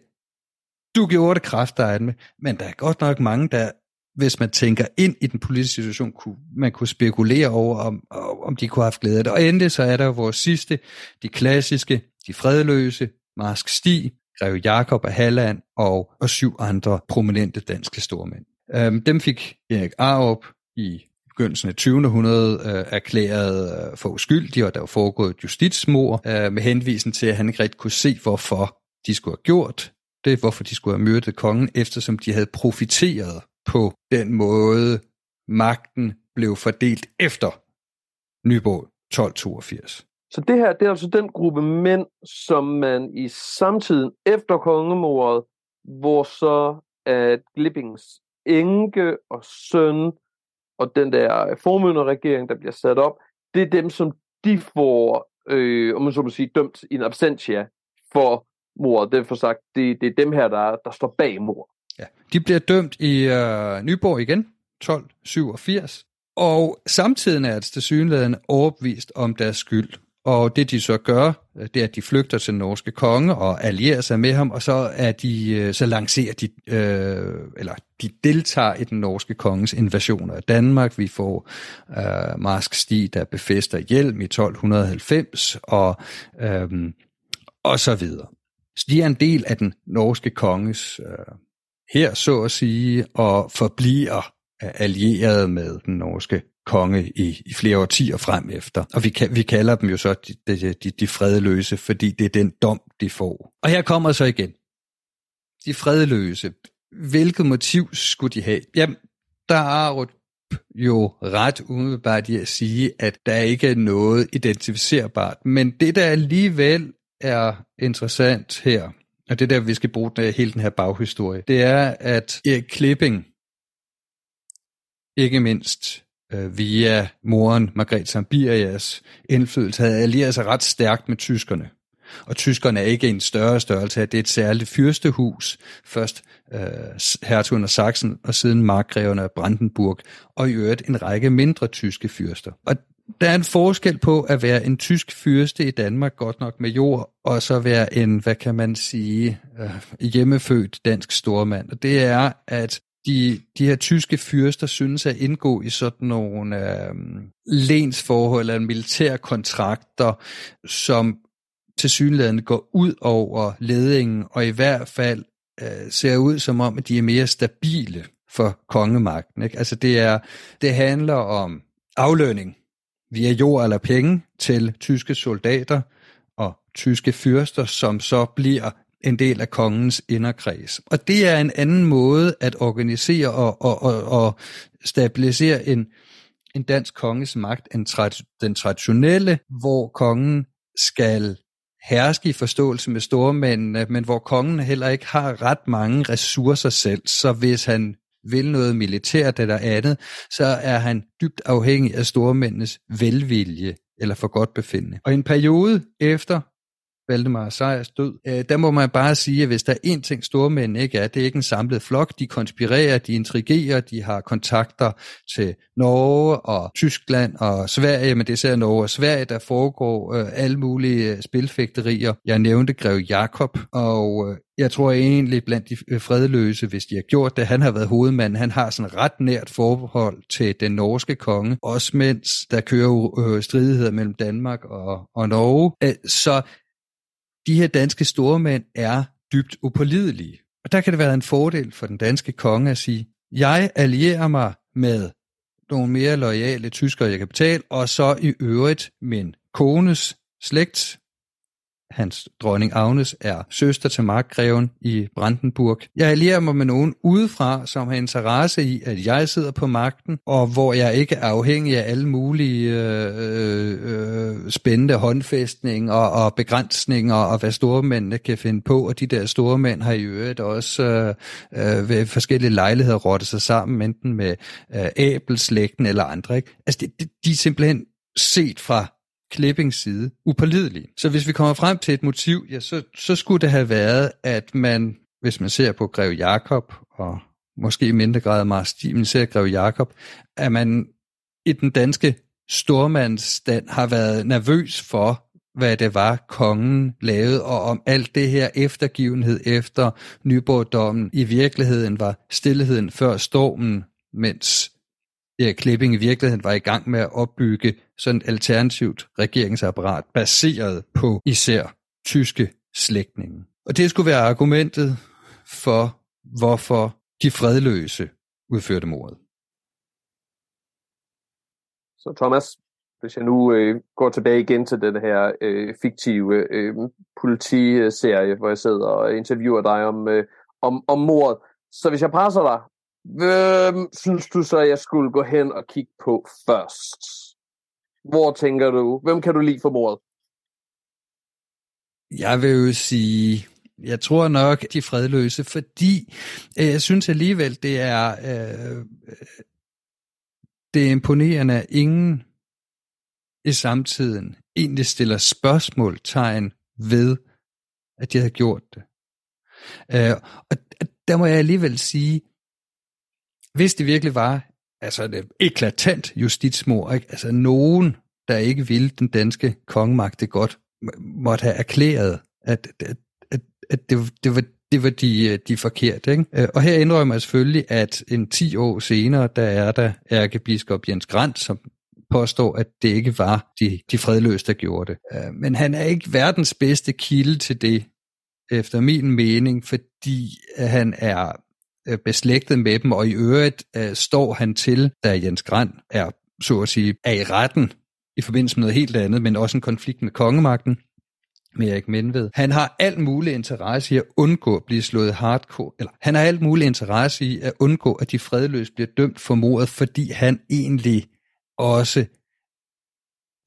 du gjorde det kraftederen med, men der er godt nok mange, der, hvis man tænker ind i den politiske situation, kunne, man kunne spekulere over, om, om de kunne have haft glæde af det. Og endelig så er der jo vores sidste, de klassiske, de fredløse, Marsk Stig, Greve Jakob af Halland og, og syv andre prominente danske stormænd. Øhm, dem fik Erik Arup i begyndelsen af 20. århundrede øh, erklæret øh, for uskyldige, og der var foregået et justitsmord øh, med henvisen til, at han ikke rigtig kunne se, hvorfor de skulle have gjort det, hvorfor de skulle have myrdet kongen, eftersom de havde profiteret på den måde, magten blev fordelt efter Nyborg 1282. Så det her, det er altså den gruppe mænd, som man i samtiden efter kongemordet, hvor så at Glippings enke og søn og den der øh, formynderregering, der bliver sat op, det er dem, som de får, øh, om man så må sige, dømt i en absentia for mordet. Det er for sagt, det, det er dem her, der, der står bag mord. Ja. De bliver dømt i øh, Nyborg igen, 1287, og samtidig er altså det til synligheden overbevist om deres skyld. Og det de så gør, øh, det er, at de flygter til den norske konge og allierer sig med ham, og så er de øh, så lancerer de, øh, eller de deltager i den norske konges invasioner af Danmark. Vi får øh, Marsk Stig, der befester hjelm i 1290, og, øh, og så videre. Så de er en del af den norske konges øh, her, så at sige, og forbliver øh, allieret med den norske konge i, i flere årtier frem efter. Og vi, vi kalder dem jo så de, de, de, de fredløse, fordi det er den dom, de får. Og her kommer så igen. De fredløse. Hvilket motiv skulle de have? Jamen, der er jo ret umiddelbart i at sige, at der ikke er noget identificerbart. Men det, der alligevel er interessant her, og det der, vi skal bruge den, hele den her baghistorie, det er, at Erik Klipping, ikke mindst øh, via moren Margrethe Sambirias indflydelse, havde allieret sig ret stærkt med tyskerne. Og tyskerne er ikke en større størrelse, det er et særligt fyrstehus. Først øh, hertugen af Sachsen, og siden markgreverne af Brandenburg, og i øvrigt en række mindre tyske fyrster. Og der er en forskel på at være en tysk fyrste i Danmark, godt nok med jord, og så være en, hvad kan man sige, øh, hjemmefødt dansk stormand. Og det er, at de, de her tyske fyrster synes at indgå i sådan nogle øh, lensforhold eller militære kontrakter, som til synligheden går ud over ledingen, og i hvert fald øh, ser ud som om, at de er mere stabile for kongemagten. Ikke? Altså det, er, det handler om aflønning via jord eller penge til tyske soldater og tyske fyrster, som så bliver en del af kongens inderkreds. Og det er en anden måde at organisere og, og, og, og stabilisere en, en dansk konges magt end trad, den traditionelle, hvor kongen skal herske i forståelse med stormændene, men hvor kongen heller ikke har ret mange ressourcer selv. Så hvis han vil noget militært eller andet, så er han dybt afhængig af stormændenes velvilje eller for godt befindende. Og en periode efter Valdemar Sejers død, øh, der må man bare sige, at hvis der er én ting, stormænd ikke er, det er ikke en samlet flok. De konspirerer, de intrigerer, de har kontakter til Norge og Tyskland og Sverige, men det er især Norge og Sverige, der foregår øh, alle mulige øh, spilfægterier. Jeg nævnte Grev Jakob, og øh, jeg tror egentlig blandt de øh, fredløse, hvis de har gjort det, han har været hovedmand, han har sådan ret nært forhold til den norske konge, også mens der kører øh, stridigheder mellem Danmark og, og Norge. Øh, så de her danske stormænd er dybt upålidelige. Og der kan det være en fordel for den danske konge at sige, jeg allierer mig med nogle mere loyale tyskere, jeg kan betale, og så i øvrigt min kones slægt, hans dronning Agnes er søster til markgreven i Brandenburg. Jeg allierer mig med nogen udefra, som har interesse i, at jeg sidder på magten, og hvor jeg ikke er afhængig af alle mulige øh, øh, øh spændende håndfæstninger og begrænsninger, og hvad stormændene kan finde på. Og de der store mænd har i øvrigt også øh, øh, ved forskellige lejligheder rottet sig sammen, enten med øh, æbelslægten eller andre. Ikke? Altså, de, de, de er simpelthen set fra Klippings side upålidelig. Så hvis vi kommer frem til et motiv, ja, så, så skulle det have været, at man, hvis man ser på Grev Jakob, og måske i mindre grad Mars men ser Grev Jakob, at man i den danske stormandsstand har været nervøs for, hvad det var, kongen lavede, og om alt det her eftergivenhed efter Nyborg-dommen i virkeligheden var stillheden før stormen, mens Erik Klipping i virkeligheden var i gang med at opbygge sådan et alternativt regeringsapparat, baseret på især tyske slægtninge. Og det skulle være argumentet for, hvorfor de fredløse udførte mordet. Så Thomas, hvis jeg nu øh, går tilbage igen til den her øh, fiktive øh, politiserie, hvor jeg sidder og interviewer dig om, øh, om, om mordet, så hvis jeg presser dig, hvem synes du så, jeg skulle gå hen og kigge på først? Hvor tænker du, hvem kan du lide for mordet? Jeg vil jo sige, jeg tror nok, de fredløse, fordi øh, jeg synes alligevel, det er, øh, det er imponerende, at ingen i samtiden egentlig stiller spørgsmålstegn ved, at de har gjort det. Øh, og der må jeg alligevel sige, hvis det virkelig var altså et eklatant justitsmord, ikke? altså nogen, der ikke ville den danske kongemagt det godt, måtte have erklæret, at, at, at, at det, det var det var de, øh, de forkerte. Ikke? Øh, og her indrømmer jeg selvfølgelig, at en 10 år senere, der er der ærkebiskop Jens Grant, som påstår, at det ikke var de, de fredløse, der gjorde det. Øh, men han er ikke verdens bedste kilde til det, efter min mening, fordi han er øh, beslægtet med dem, og i øvrigt øh, står han til, da Jens Grand er, så at sige, er i retten i forbindelse med noget helt andet, men også en konflikt med kongemagten, med Erik Menved. Han har alt mulig interesse i at undgå at blive slået hardcore, eller han har alt mulig interesse i at undgå, at de fredløse bliver dømt for mordet, fordi han egentlig også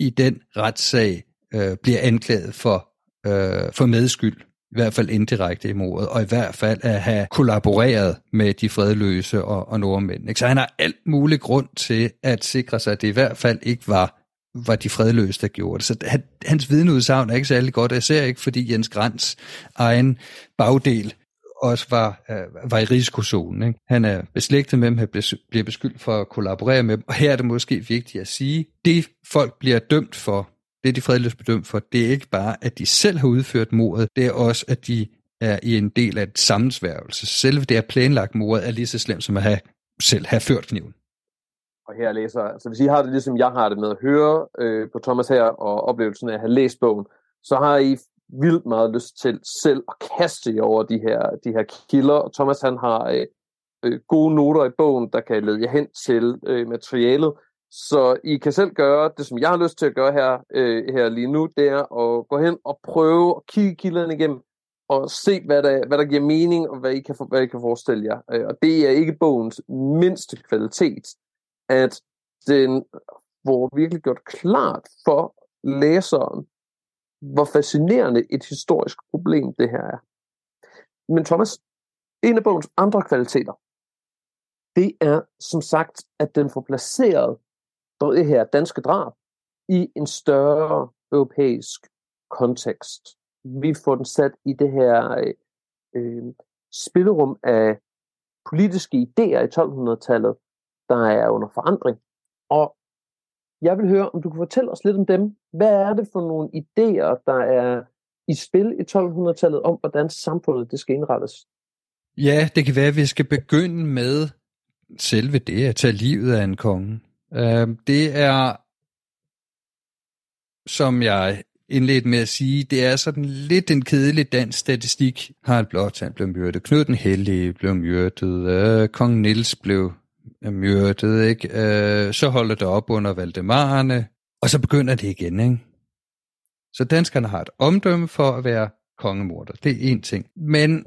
i den retssag øh, bliver anklaget for, øh, for medskyld, i hvert fald indirekte i mordet, og i hvert fald at have kollaboreret med de fredløse og, og nordmænd. Ikke? Så han har alt mulig grund til at sikre sig, at det i hvert fald ikke var var de fredløse, der gjorde det. Så han, hans vidneudsagn er ikke særlig godt, jeg ser ikke, fordi Jens Grants egen bagdel også var, øh, var i risikozonen. Ikke? Han er beslægtet med dem, han bliver beskyldt for at kollaborere med dem, og her er det måske vigtigt at sige, det folk bliver dømt for, det er de fredeligt bedømt for, det er ikke bare, at de selv har udført mordet, det er også, at de er i en del af et sammensværgelse. Selve det at planlagt mordet er lige så slemt som at have, selv have ført kniven. Og her læser, altså hvis I har det ligesom jeg har det med at høre øh, på Thomas her, og oplevelsen af at have læst bogen, så har I vildt meget lyst til selv at kaste jer over de her, de her kilder. Og Thomas han har øh, øh, gode noter i bogen, der kan lede jer hen til øh, materialet. Så I kan selv gøre det, som jeg har lyst til at gøre her, øh, her lige nu, det er at gå hen og prøve at kigge kilderne igennem, og se, hvad der, hvad der giver mening, og hvad I kan, hvad I kan forestille jer. Øh, og det er ikke bogens mindste kvalitet, at den får virkelig gjort klart for læseren, hvor fascinerende et historisk problem det her er. Men Thomas, en af bogens andre kvaliteter, det er som sagt, at den får placeret det her danske drab i en større europæisk kontekst. Vi får den sat i det her øh, øh spillerum af politiske idéer i 1200-tallet, der er under forandring. Og jeg vil høre, om du kan fortælle os lidt om dem. Hvad er det for nogle idéer, der er i spil i 1200-tallet om, hvordan samfundet det skal indrettes? Ja, det kan være, at vi skal begynde med selve det at tage livet af en konge. Øh, det er, som jeg indledte med at sige, det er sådan lidt en kedelig dansk statistik. Harald Blåtand blev myrdet, Knud den Hellige blev myrdet, øh, kong Niels blev myrdet, ikke? Øh, så holder det op under Valdemarerne, og så begynder det igen, ikke? Så danskerne har et omdømme for at være kongemorder. Det er en ting. Men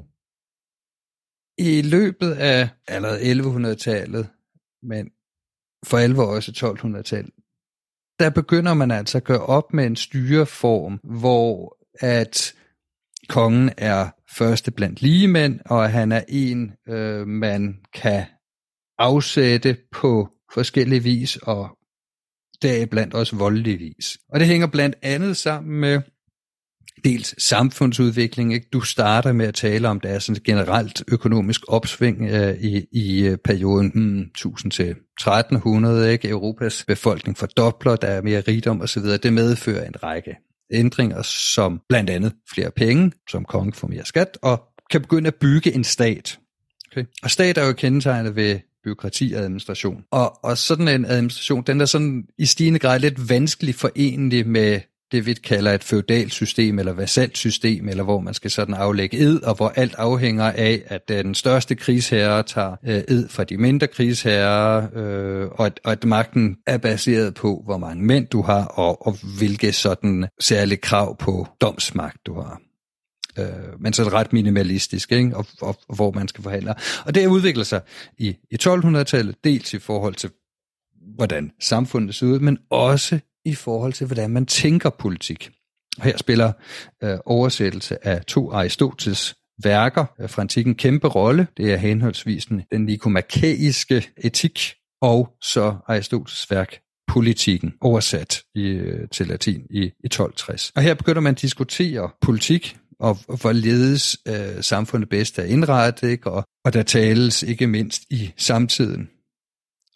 i løbet af allerede 1100-tallet, men for alvor også 1200-tallet, der begynder man altså at gøre op med en styreform, hvor at kongen er første blandt ligemænd, og at han er en, øh, man kan afsætte på forskellige vis, og deriblandt også voldelig vis. Og det hænger blandt andet sammen med dels samfundsudvikling. Ikke? Du starter med at tale om, at der er sådan et generelt økonomisk opsving øh, i, i øh, perioden hmm, 1000 til 1300. Ikke? Europas befolkning fordobler, der er mere rigdom osv. Det medfører en række ændringer, som blandt andet flere penge, som kongen får mere skat, og kan begynde at bygge en stat. Okay? Og stat er jo kendetegnet ved byråkrati og administration. Og, og sådan en administration, den er sådan i stigende grad lidt vanskelig forenlig med det vi kalder et feudalt system eller vasalt system, eller hvor man skal sådan aflægge ed, og hvor alt afhænger af, at øh, den største krigsherre tager øh, ed fra de mindre krigsherrer, øh, og, at, og at magten er baseret på, hvor mange mænd du har, og, og hvilke sådan særlige krav på domsmagt du har øh, men så ret minimalistisk, ikke? Og, og, og hvor man skal forhandle. Og det udvikler sig i, i 1200-tallet, dels i forhold til, hvordan samfundet ser ud, men også i forhold til, hvordan man tænker politik. Her spiller øh, oversættelse af to Aristoteles værker øh, fra antikken kæmpe rolle. Det er henholdsvis den, den nikomakæiske etik og så Aristoteles værk politikken, oversat i, øh, til latin i, i 1260. Og her begynder man at diskutere politik, og, og hvorledes øh, samfundet bedst er indrettet, ikke? Og, og der tales ikke mindst i samtiden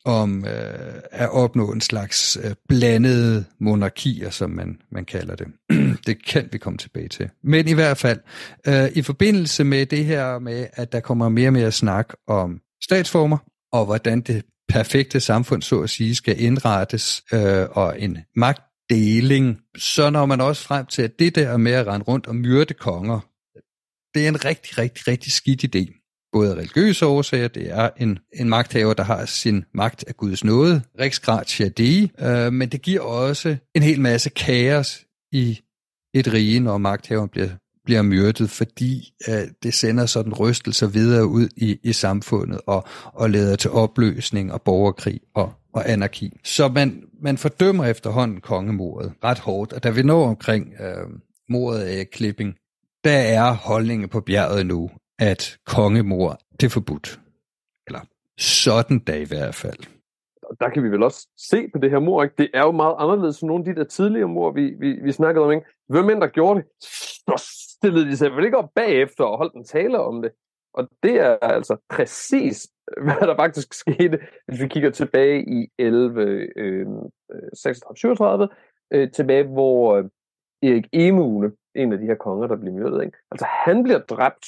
om øh, at opnå en slags øh, blandede monarkier, som man, man kalder det. [CLEARS THROAT] det kan vi komme tilbage til. Men i hvert fald, øh, i forbindelse med det her med, at der kommer mere og mere snak om statsformer, og hvordan det perfekte samfund, så at sige, skal indrettes, øh, og en magtdeling, så når man også frem til, at det der med at rende rundt og myrde konger, det er en rigtig, rigtig, rigtig skidt idé. Både religiøse årsager, det er en, en magthaver, der har sin magt af Guds nåde, Rex gratia Dei, øh, men det giver også en hel masse kaos i et rige, når magthaveren bliver, bliver myrdet, fordi øh, det sender sådan rystelser videre ud i, i samfundet og, og leder til opløsning og borgerkrig og, og anarki. Så man, man fordømmer efterhånden kongemordet ret hårdt, og da vi når omkring øh, mordet af Klipping, der er holdningen på bjerget nu, at kongemor, det er forbudt. Eller sådan da i hvert fald. Og Der kan vi vel også se på det her mor, ikke? Det er jo meget anderledes end nogle af de der tidligere mor, vi, vi, vi snakkede om, ikke? Hvem end der gjorde det, så stillede de sig vel ikke op bagefter og holdt en tale om det. Og det er altså præcis, [LAUGHS] hvad der faktisk skete, hvis vi kigger tilbage i 11, øh, øh 36, 37, øh, tilbage hvor øh, Erik Emune, en af de her konger, der bliver myrdet, ikke? altså han bliver dræbt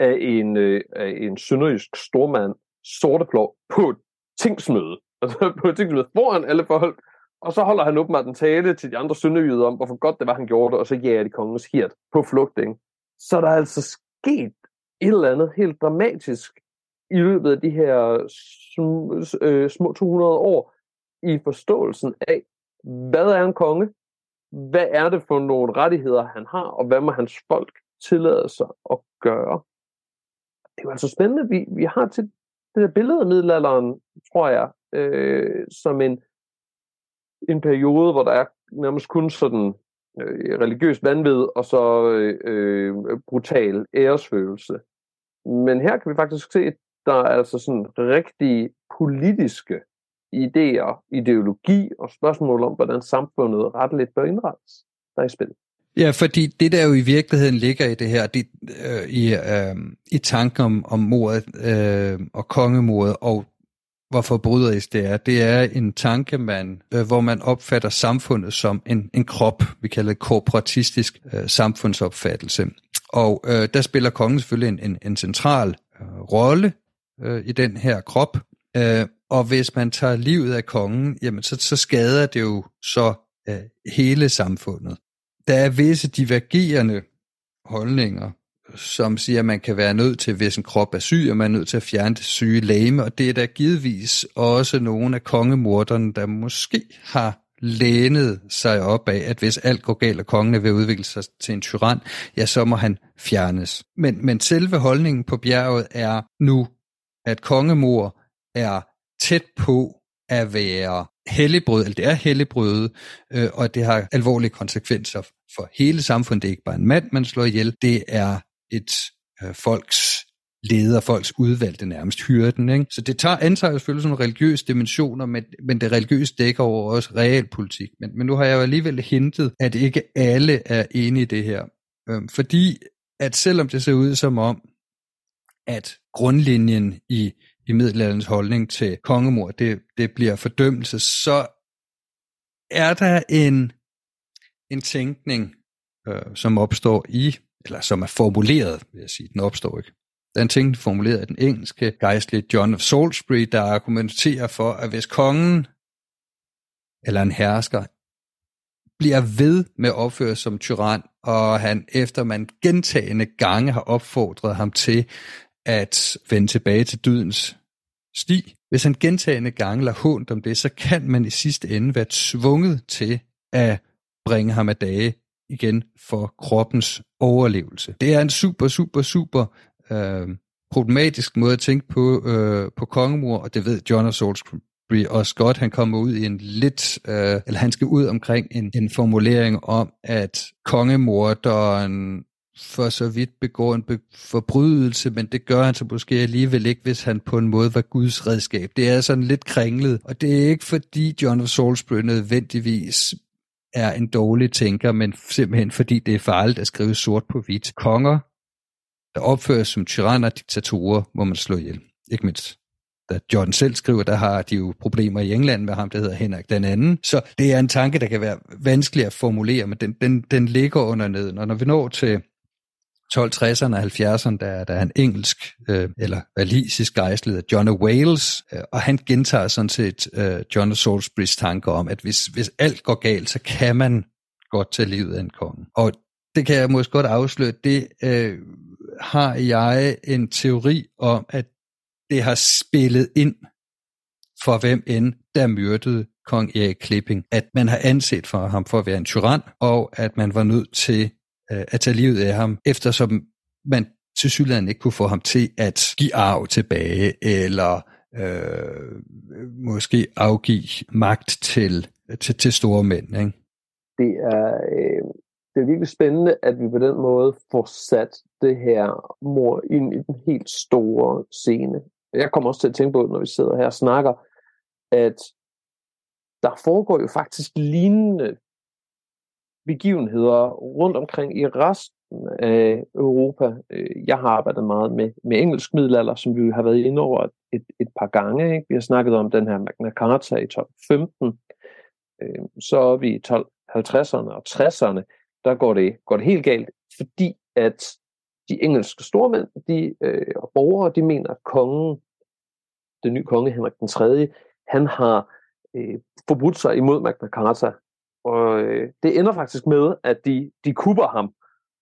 af en, øh, af en sønderjysk stormand, sorteblå, på et tingsmøde. [LAUGHS] Altså på et tingsmøde foran alle folk. Og så holder han åbenbart en tale til de andre sønderjyder om, hvorfor godt det var, han gjorde det, og så jager de kongens hirt på flugt. Ikke? Så der er altså sket et eller andet helt dramatisk i løbet af de her sm, øh, små 200 år i forståelsen af, hvad er en konge? Hvad er det for nogle rettigheder, han har, og hvad må hans folk tillade sig at gøre? Det er jo altså spændende. Vi, vi har til det der billede af middelalderen, tror jeg, øh, som en, en periode, hvor der er nærmest kun sådan øh, religiøs vanvid og så øh, øh, brutal æresfølelse. Men her kan vi faktisk se, at der er altså sådan rigtige politiske idéer, ideologi og spørgsmål om, hvordan samfundet retteligt bør indrettes, der er i spil. Ja, fordi det der jo i virkeligheden ligger i det her, det, øh, i, øh, i tanken om, om mordet øh, og kongemordet og hvor forbryderisk det er, det er en tanke, man, øh, hvor man opfatter samfundet som en, en krop, vi kalder det korporatistisk øh, samfundsopfattelse. Og øh, der spiller kongen selvfølgelig en, en, en central øh, rolle øh, i den her krop, øh, og hvis man tager livet af kongen, jamen så, så skader det jo så øh, hele samfundet der er visse divergerende holdninger, som siger, at man kan være nødt til, hvis en krop er syg, og man er nødt til at fjerne det syge lame, og det er der givetvis også nogle af kongemorderne, der måske har lænet sig op af, at hvis alt går galt, og kongen er ved at udvikle sig til en tyran, ja, så må han fjernes. Men, men selve holdningen på bjerget er nu, at kongemor er tæt på at være helligbrød, eller det er helligbrød, øh, og det har alvorlige konsekvenser for hele samfundet. Det er ikke bare en mand, man slår ihjel, det er et øh, folks leder, folks udvalgte nærmest hyrden. Ikke? Så det tager, antager jo selvfølgelig sådan religiøse dimensioner, men, men det religiøse dækker over også realpolitik. Men, men nu har jeg jo alligevel hintet, at ikke alle er enige i det her. Øh, fordi at selvom det ser ud som om, at grundlinjen i i middelalderens holdning til kongemor, det, det bliver fordømmelse, så er der en, en tænkning, øh, som opstår i, eller som er formuleret, vil jeg sige, den opstår ikke. Der er en tænkning formuleret af den engelske gejstlige John of Salisbury, der argumenterer for, at hvis kongen eller en hersker bliver ved med at opføre som tyran, og han efter man gentagende gange har opfordret ham til at vende tilbage til dydens sti. Hvis han gentagende gange lader hånd om det, så kan man i sidste ende være tvunget til at bringe ham af dage igen for kroppens overlevelse. Det er en super, super, super øh, problematisk måde at tænke på, øh, på kongemor, og det ved John of Salisbury også godt. Han kommer ud i en lidt, øh, eller han skal ud omkring en, en formulering om, at kongemorderen for så vidt begår en be- forbrydelse, men det gør han så måske alligevel ikke, hvis han på en måde var Guds redskab. Det er sådan lidt kringlet, og det er ikke fordi John of Salisbury nødvendigvis er en dårlig tænker, men simpelthen fordi det er farligt at skrive sort på hvidt. Konger, der opføres som tyranner og diktatorer, må man slå ihjel. Ikke mindst da John selv skriver, der har de jo problemer i England med ham, der hedder Henrik den anden. Så det er en tanke, der kan være vanskelig at formulere, men den, den, den ligger under neden. Og når vi når til 1260'erne og 70'erne, der, der er en engelsk øh, eller valisisk gejstleder, John of Wales, øh, og han gentager sådan set øh, John of Salisbury's tanker om, at hvis, hvis alt går galt, så kan man godt tage livet af en konge. Og det kan jeg måske godt afsløre, det øh, har jeg en teori om, at det har spillet ind for hvem end, der myrdede kong Erik Klipping, at man har anset for ham for at være en tyran, og at man var nødt til øh, at tage livet af ham, eftersom man til synligheden ikke kunne få ham til at give arv tilbage, eller øh, måske afgive magt til, til, til store mænd. Ikke? Det er, øh, det er virkelig spændende, at vi på den måde får sat det her mor ind i den helt store scene. Jeg kommer også til at tænke på, når vi sidder her og snakker, at der foregår jo faktisk lignende begivenheder rundt omkring i resten af Europa. Øh, jeg har arbejdet meget med, med engelsk middelalder, som vi har været inde over et, et par gange. Ikke? Vi har snakket om den her Magna Carta i 1215. Øh, så er vi i 1250'erne og 60'erne, der går det, går det helt galt, fordi at de engelske stormænd de, øh, og borgere, de mener, at kongen, den nye konge Henrik den 3., han har øh, forbrudt sig imod Magna Carta. Og øh, det ender faktisk med, at de, de kupper ham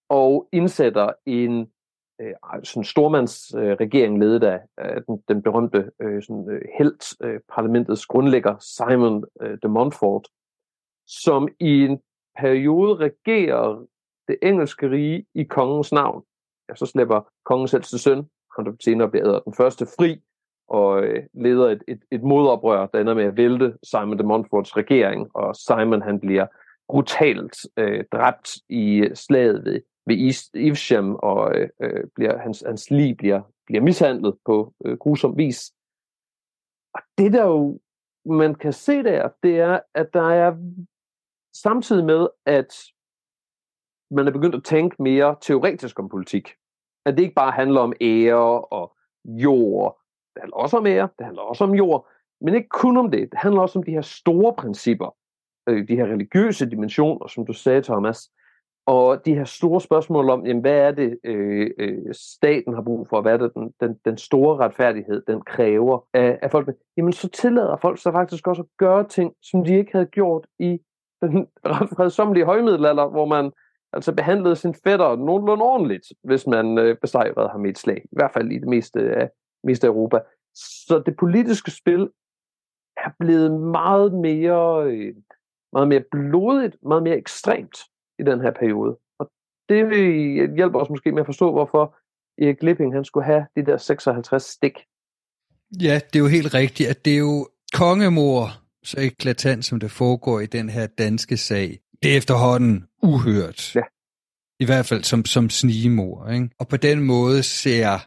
og indsætter en øh, sådan stormandsregering øh, ledet af, af den, den berømte øh, sådan, øh, helt øh, parlamentets grundlægger Simon øh, de Montfort, som i en periode regerer det engelske rige i kongens navn. Ja, så slipper kongens ældste søn, han der senere bliver den første fri, og øh, leder et, et, et modoprør, der ender med at vælte Simon de Montforts regering, og Simon han bliver brutalt øh, dræbt i øh, slaget ved, ved Evesham, og øh, øh, bliver, hans, hans liv bliver, bliver mishandlet på øh, grusom vis. Og det der jo, man kan se der, det er, at der er samtidig med, at man er begyndt at tænke mere teoretisk om politik. At det ikke bare handler om ære og jord det handler også om ære, det handler også om jord, men ikke kun om det. Det handler også om de her store principper, øh, de her religiøse dimensioner, som du sagde, Thomas, og de her store spørgsmål om, jamen, hvad er det, øh, øh, staten har brug for, hvad er det, den, den, den store retfærdighed, den kræver af, af folk, jamen så tillader folk sig faktisk også at gøre ting, som de ikke havde gjort i den ret fredsomlige højmiddelalder, hvor man altså behandlede sin fætter nogenlunde ordentligt, hvis man øh, besejrede ham i et slag. I hvert fald i det meste af, mest af Europa. Så det politiske spil er blevet meget mere, øh, meget mere blodigt, meget mere ekstremt i den her periode. Og det hjælper os måske med at forstå, hvorfor Erik Glipping han skulle have de der 56 stik. Ja, det er jo helt rigtigt, at det er jo kongemor, så eklatant som det foregår i den her danske sag. Det er efterhånden uhørt. Ja. I hvert fald som, som snigemor. Ikke? Og på den måde ser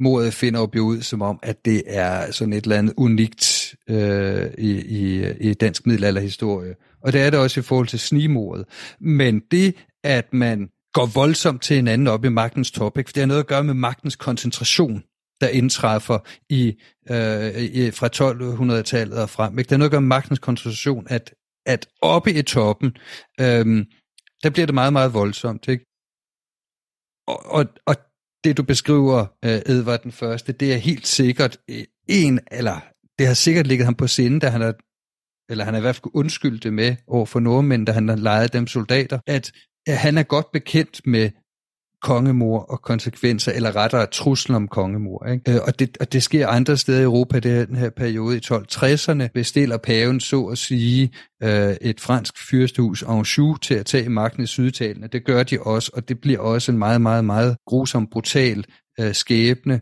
mordet finder jo ud som om, at det er sådan et eller andet unikt øh, i, i, i dansk middelalderhistorie. Og det er det også i forhold til snimordet. Men det, at man går voldsomt til hinanden op i magtens topic, for det har noget at gøre med magtens koncentration, der indtræffer i, øh, i fra 1200-tallet og frem. Ikke? Det har noget at gøre med magtens koncentration, at, at oppe i toppen, øh, der bliver det meget, meget voldsomt. Ikke? Og, og, og det du beskriver, øh, Edvard den første, det er helt sikkert øh, en, eller det har sikkert ligget ham på sinde, da han er, eller han er i hvert fald undskyldt det med over for nordmænd, da han har lejet dem soldater, at han er godt bekendt med kongemor og konsekvenser, eller rettere truslen om kongemor. Ikke? Øh, og, det, og det sker andre steder i Europa, det den her periode i 1260'erne, bestiller paven så at sige øh, et fransk fyrstehus Anjou til at tage magten i Syditalien. Det gør de også, og det bliver også en meget, meget, meget grusom, brutal øh, skæbne,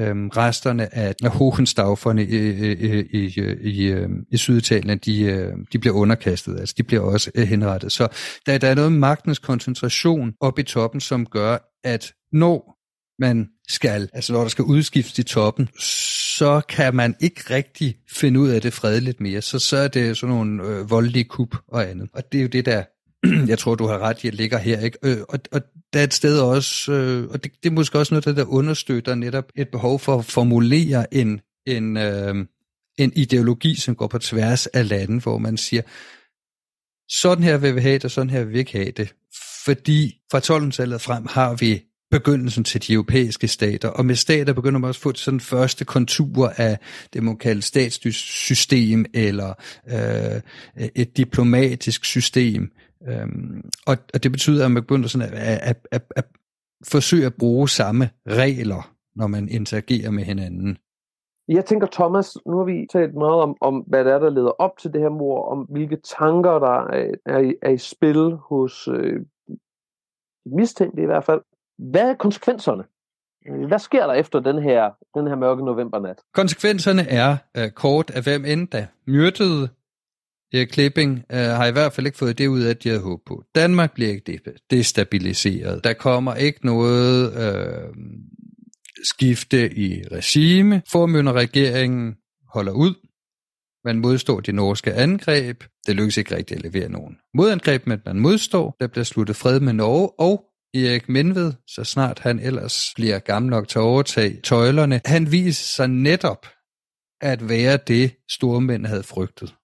øhm, resterne af, Hohenstauferne i, i, i, i, i øhm, Syditalien, de, øhm, de bliver underkastet, altså de bliver også øh, henrettet. Så der, der er noget med magtens koncentration op i toppen, som gør, at når man skal, altså når der skal udskiftes i toppen, så kan man ikke rigtig finde ud af det fredeligt mere. Så, så er det sådan nogle øh, voldelige kup og andet. Og det er jo det, der [CLEARS THROAT] jeg tror, du har ret jeg ligger her. Ikke? Øh, og, og der er et sted også, øh, og det, det er måske også noget, der, der understøtter netop et behov for at formulere en, en, øh, en ideologi, som går på tværs af landet, hvor man siger, sådan her vil vi have det, og sådan her vil vi ikke have det. Fordi fra 1200-tallet frem har vi begyndelsen til de europæiske stater, og med stater begynder man også at få sådan første kontur af det, man kalder statssystem, eller øh, et diplomatisk system, Øhm, og, og det betyder, at man begynder sådan at, at, at, at, at forsøge at bruge samme regler, når man interagerer med hinanden. Jeg tænker, Thomas, nu har vi talt meget om, om hvad det er, der leder op til det her mor, om hvilke tanker, der er, er, i, er i spil hos øh, mistænkte i hvert fald. Hvad er konsekvenserne? Hvad sker der efter den her, den her mørke novembernat? Konsekvenserne er uh, kort af hvem end der myrdede Erik Klipping, øh, har i hvert fald ikke fået det ud af, at de havde håbet på. Danmark bliver ikke destabiliseret. Der kommer ikke noget øh, skifte i regime. Formynderregeringen holder ud. Man modstår de norske angreb. Det lykkes ikke rigtigt at levere nogen modangreb, men man modstår. Der bliver sluttet fred med Norge, og Erik Menved, så snart han ellers bliver gammel nok til at overtage tøjlerne, han viser sig netop at være det, stormænd havde frygtet.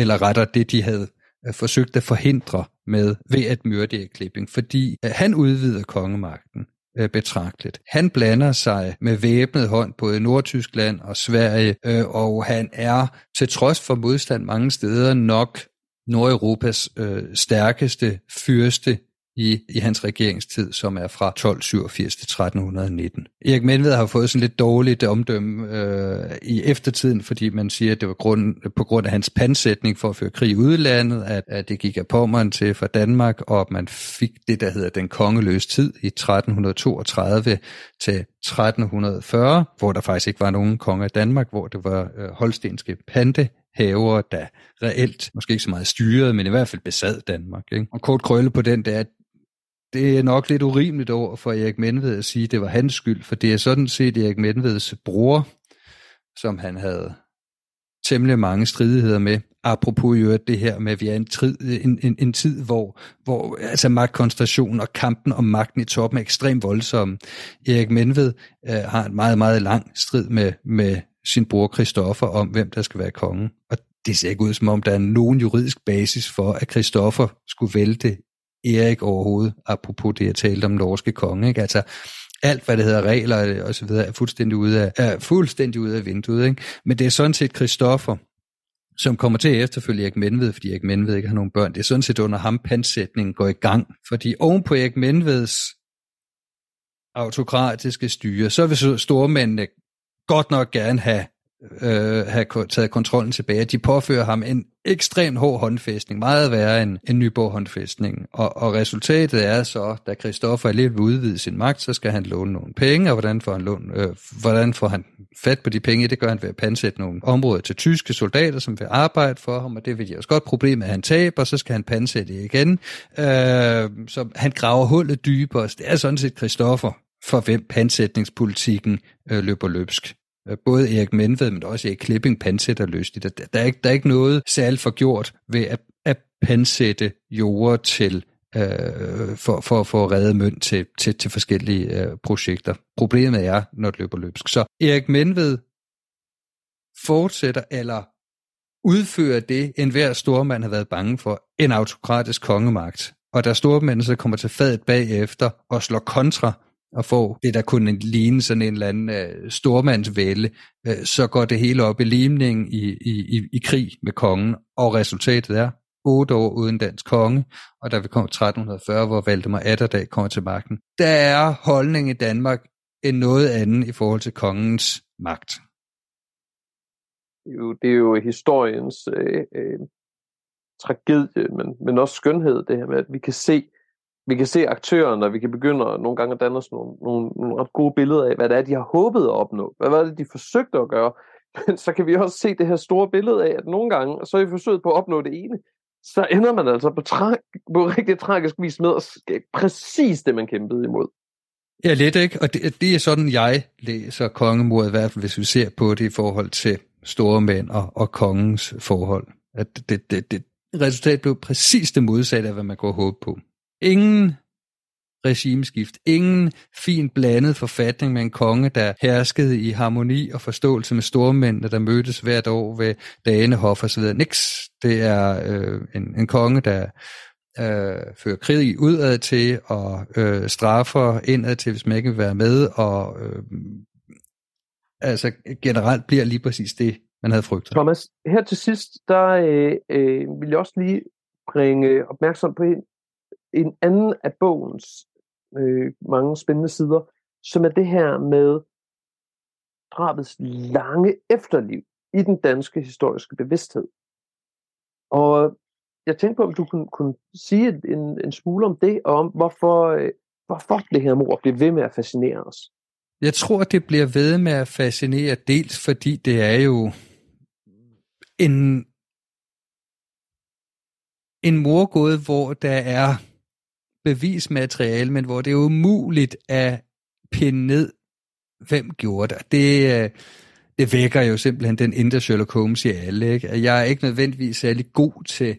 Eller retter det, de havde øh, forsøgt at forhindre med ved at myrde Klipping, fordi øh, han udvider kongemagten øh, betragteligt. Han blander sig med væbnet hånd både i Nordtyskland og Sverige, og han er til trods for modstand mange steder nok Nordeuropas øh, stærkeste fyrste i, i hans regeringstid, som er fra 1287 til 1319. Erik Menved har fået sådan lidt dårligt omdømme øh, i eftertiden, fordi man siger, at det var grund, på grund af hans pansætning for at føre krig i udlandet, at, at det gik af Pommeren til for Danmark, og at man fik det, der hedder den kongeløse tid i 1332 til 1340, hvor der faktisk ikke var nogen konge af Danmark, hvor det var øh, holstenske pante haver, der reelt, måske ikke så meget styrede, men i hvert fald besad Danmark. Ikke? Og kort krølle på den, det er, at det er nok lidt urimeligt over for Erik Menved at sige, at det var hans skyld, for det er sådan set Erik Menveds bror, som han havde temmelig mange stridigheder med. Apropos jo det her med, at vi er en, trid, en, en, en tid, hvor, hvor altså magtkoncentrationen og kampen om magten i toppen er ekstremt voldsom. Erik Menved øh, har en meget, meget lang strid med, med sin bror Christoffer om, hvem der skal være konge. Og det ser ikke ud som om, der er nogen juridisk basis for, at Christoffer skulle vælte Erik overhovedet, apropos det, jeg talte om norske konge. Ikke? Altså, alt, hvad det hedder regler og så videre, er fuldstændig ude af, er fuldstændig ude af vinduet. Ikke? Men det er sådan set Christoffer, som kommer til at efterfølge Erik Menved, fordi Erik Menved ikke har nogen børn. Det er sådan set under ham, pansætningen går i gang. Fordi oven på Erik Menveds autokratiske styre, så vil stormændene godt nok gerne have øh, have taget kontrollen tilbage. De påfører ham en ekstremt hård håndfæstning, meget værre end en Nyborg håndfæstning. Og, og resultatet er så, da Christoffer er lidt vil udvide sin magt, så skal han låne nogle penge, og hvordan får han, lån, øh, hvordan får han fat på de penge? Det gør han ved at pansætte nogle områder til tyske soldater, som vil arbejde for ham, og det vil de også godt. Problemet er, at han taber, så skal han pansætte igen. Øh, så han graver hullet dybere. Det er sådan set Christoffer, for hvem pansætningspolitikken øh, løber løbsk. Øh, både Erik Menved, men også Erik Klipping pansætter løst det. Der, der, er ikke, der er ikke noget særligt for gjort ved at, at pansætte jorder til øh, for, for, for at redde mønt til, til, til forskellige øh, projekter. Problemet er, når det løber løbsk. Så Erik Menved fortsætter eller udfører det, enhver stormand har været bange for, en autokratisk kongemagt. Og da stormændene så kommer til fadet bagefter og slår kontra og får det, der kunne ligne sådan en eller anden øh, stormandsvælde, øh, så går det hele op i limning i, i, i, i krig med kongen, og resultatet er otte år uden dansk konge, og da vi kom 1340, hvor Valdemar Atterdag kommer til magten. Der er holdningen i Danmark en noget anden i forhold til kongens magt. Det er jo, det er jo historiens øh, øh, tragedie, men, men også skønhed, det her med, at vi kan se, vi kan se aktørerne, og vi kan begynde at, nogle gange at danne os nogle, nogle, nogle ret gode billeder af, hvad det er, de har håbet at opnå. Hvad var det, de forsøgte at gøre? Men så kan vi også se det her store billede af, at nogle gange, så er vi forsøget på at opnå det ene, så ender man altså på, tra- på rigtig tragisk vis med at skabe præcis det, man kæmpede imod. Ja, lidt ikke, og det, det er sådan, jeg læser kongemordet, i hvert fald hvis vi ser på det i forhold til store mænd og, og kongens forhold. At det, det, det, resultat blev præcis det modsatte af, hvad man går håbe på. Ingen regimeskift. Ingen fin blandet forfatning med en konge, der herskede i harmoni og forståelse med stormændene, der mødtes hvert år ved Danehof og så videre. Niks. Det er øh, en, en konge, der øh, fører krig udad til og øh, straffer indad til, hvis man ikke vil være med, og øh, altså generelt bliver lige præcis det, man havde frygtet. Thomas, her til sidst, der øh, øh, vil jeg også lige bringe opmærksom på en, en anden af bogens øh, mange spændende sider, som er det her med drabets lange efterliv i den danske historiske bevidsthed. Og jeg tænkte på, om du kunne, kunne sige en, en smule om det, og om hvorfor, øh, hvorfor det her mor bliver ved med at fascinere os. Jeg tror, det bliver ved med at fascinere, dels fordi det er jo en, en morgåde, hvor der er bevismateriale, men hvor det er umuligt at pinde ned, hvem gjorde det. Det, øh, det vækker jo simpelthen den indre Sherlock Holmes i alle. Ikke? Jeg er ikke nødvendigvis særlig god til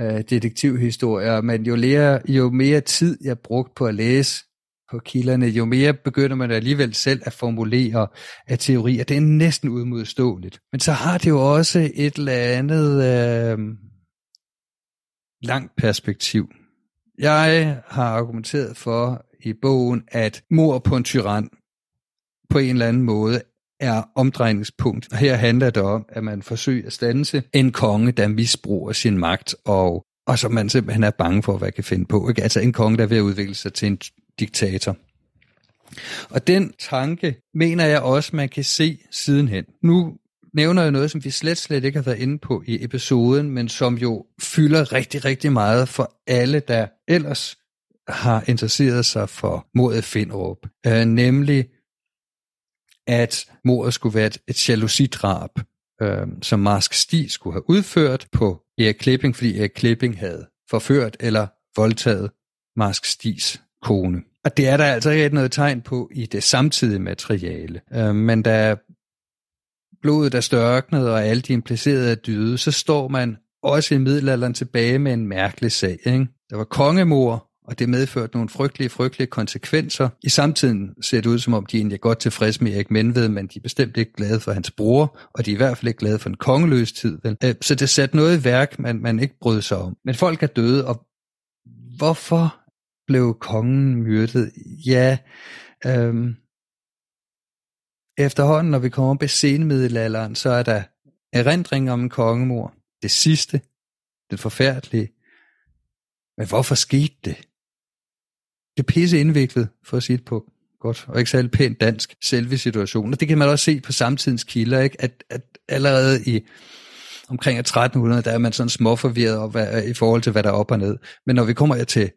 uh, detektivhistorier, men jo, lære, jo mere tid jeg brugt på at læse på kilderne, jo mere begynder man alligevel selv at formulere af teorier. Det er næsten udmodståeligt. Men så har det jo også et eller andet øh, langt perspektiv. Jeg har argumenteret for i bogen, at mor på en tyran på en eller anden måde er omdrejningspunkt. Og her handler det om, at man forsøger at stanse en konge, der misbruger sin magt, og, og som man simpelthen er bange for, hvad kan finde på. Ikke? Altså en konge, der er ved at udvikle sig til en diktator. Og den tanke mener jeg også, man kan se sidenhen. Nu nævner jo noget, som vi slet, slet ikke har været inde på i episoden, men som jo fylder rigtig, rigtig meget for alle, der ellers har interesseret sig for mordet Finderup. Øh, nemlig at mordet skulle være et, et jalousidrab, øh, som Marsk Sti skulle have udført på Erik Klipping, fordi Erik Klipping havde forført eller voldtaget Marsk Stis kone. Og det er der altså ikke noget tegn på i det samtidige materiale. Øh, men der blodet er størknet, og alle de implicerede er døde, så står man også i middelalderen tilbage med en mærkelig sag. Ikke? Der var kongemor, og det medførte nogle frygtelige, frygtelige konsekvenser. I samtiden ser det ud, som om de egentlig er godt tilfredse med Erik Menved, men de er bestemt ikke glade for hans bror, og de er i hvert fald ikke glade for en kongeløs tid. Vel? Øh, så det satte noget i værk, man, man ikke brød sig om. Men folk er døde, og hvorfor blev kongen myrdet? Ja, øhm, efterhånden, når vi kommer op i senmiddelalderen, så er der erindring om en kongemor. Det sidste, det forfærdelige. Men hvorfor skete det? det er pisse indviklet, for at sige det på godt, og ikke særlig pænt dansk, selve situationen. Og det kan man også se på samtidens kilder, ikke? At, at allerede i omkring 1300, der er man sådan småforvirret op, hvad, i forhold til, hvad der er op og ned. Men når vi kommer til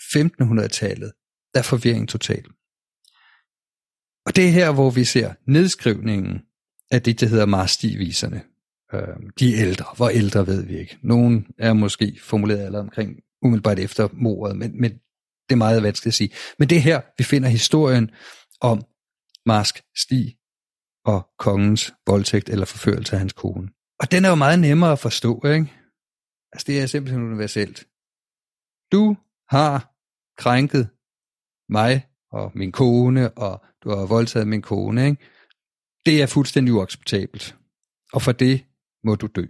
1500-tallet, der er forvirring total. Og det er her, hvor vi ser nedskrivningen af det, der hedder Marsti-viserne. Øh, de er ældre. Hvor ældre ved vi ikke. Nogen er måske formuleret allerede omkring umiddelbart efter mordet, men, men det er meget vanskeligt at sige. Men det er her, vi finder historien om Marsk Stig og kongens voldtægt eller forførelse af hans kone. Og den er jo meget nemmere at forstå, ikke? Altså, det er simpelthen universelt. Du har krænket mig og min kone, og du har voldtaget min kone, ikke? Det er fuldstændig uacceptabelt. Og for det må du dø.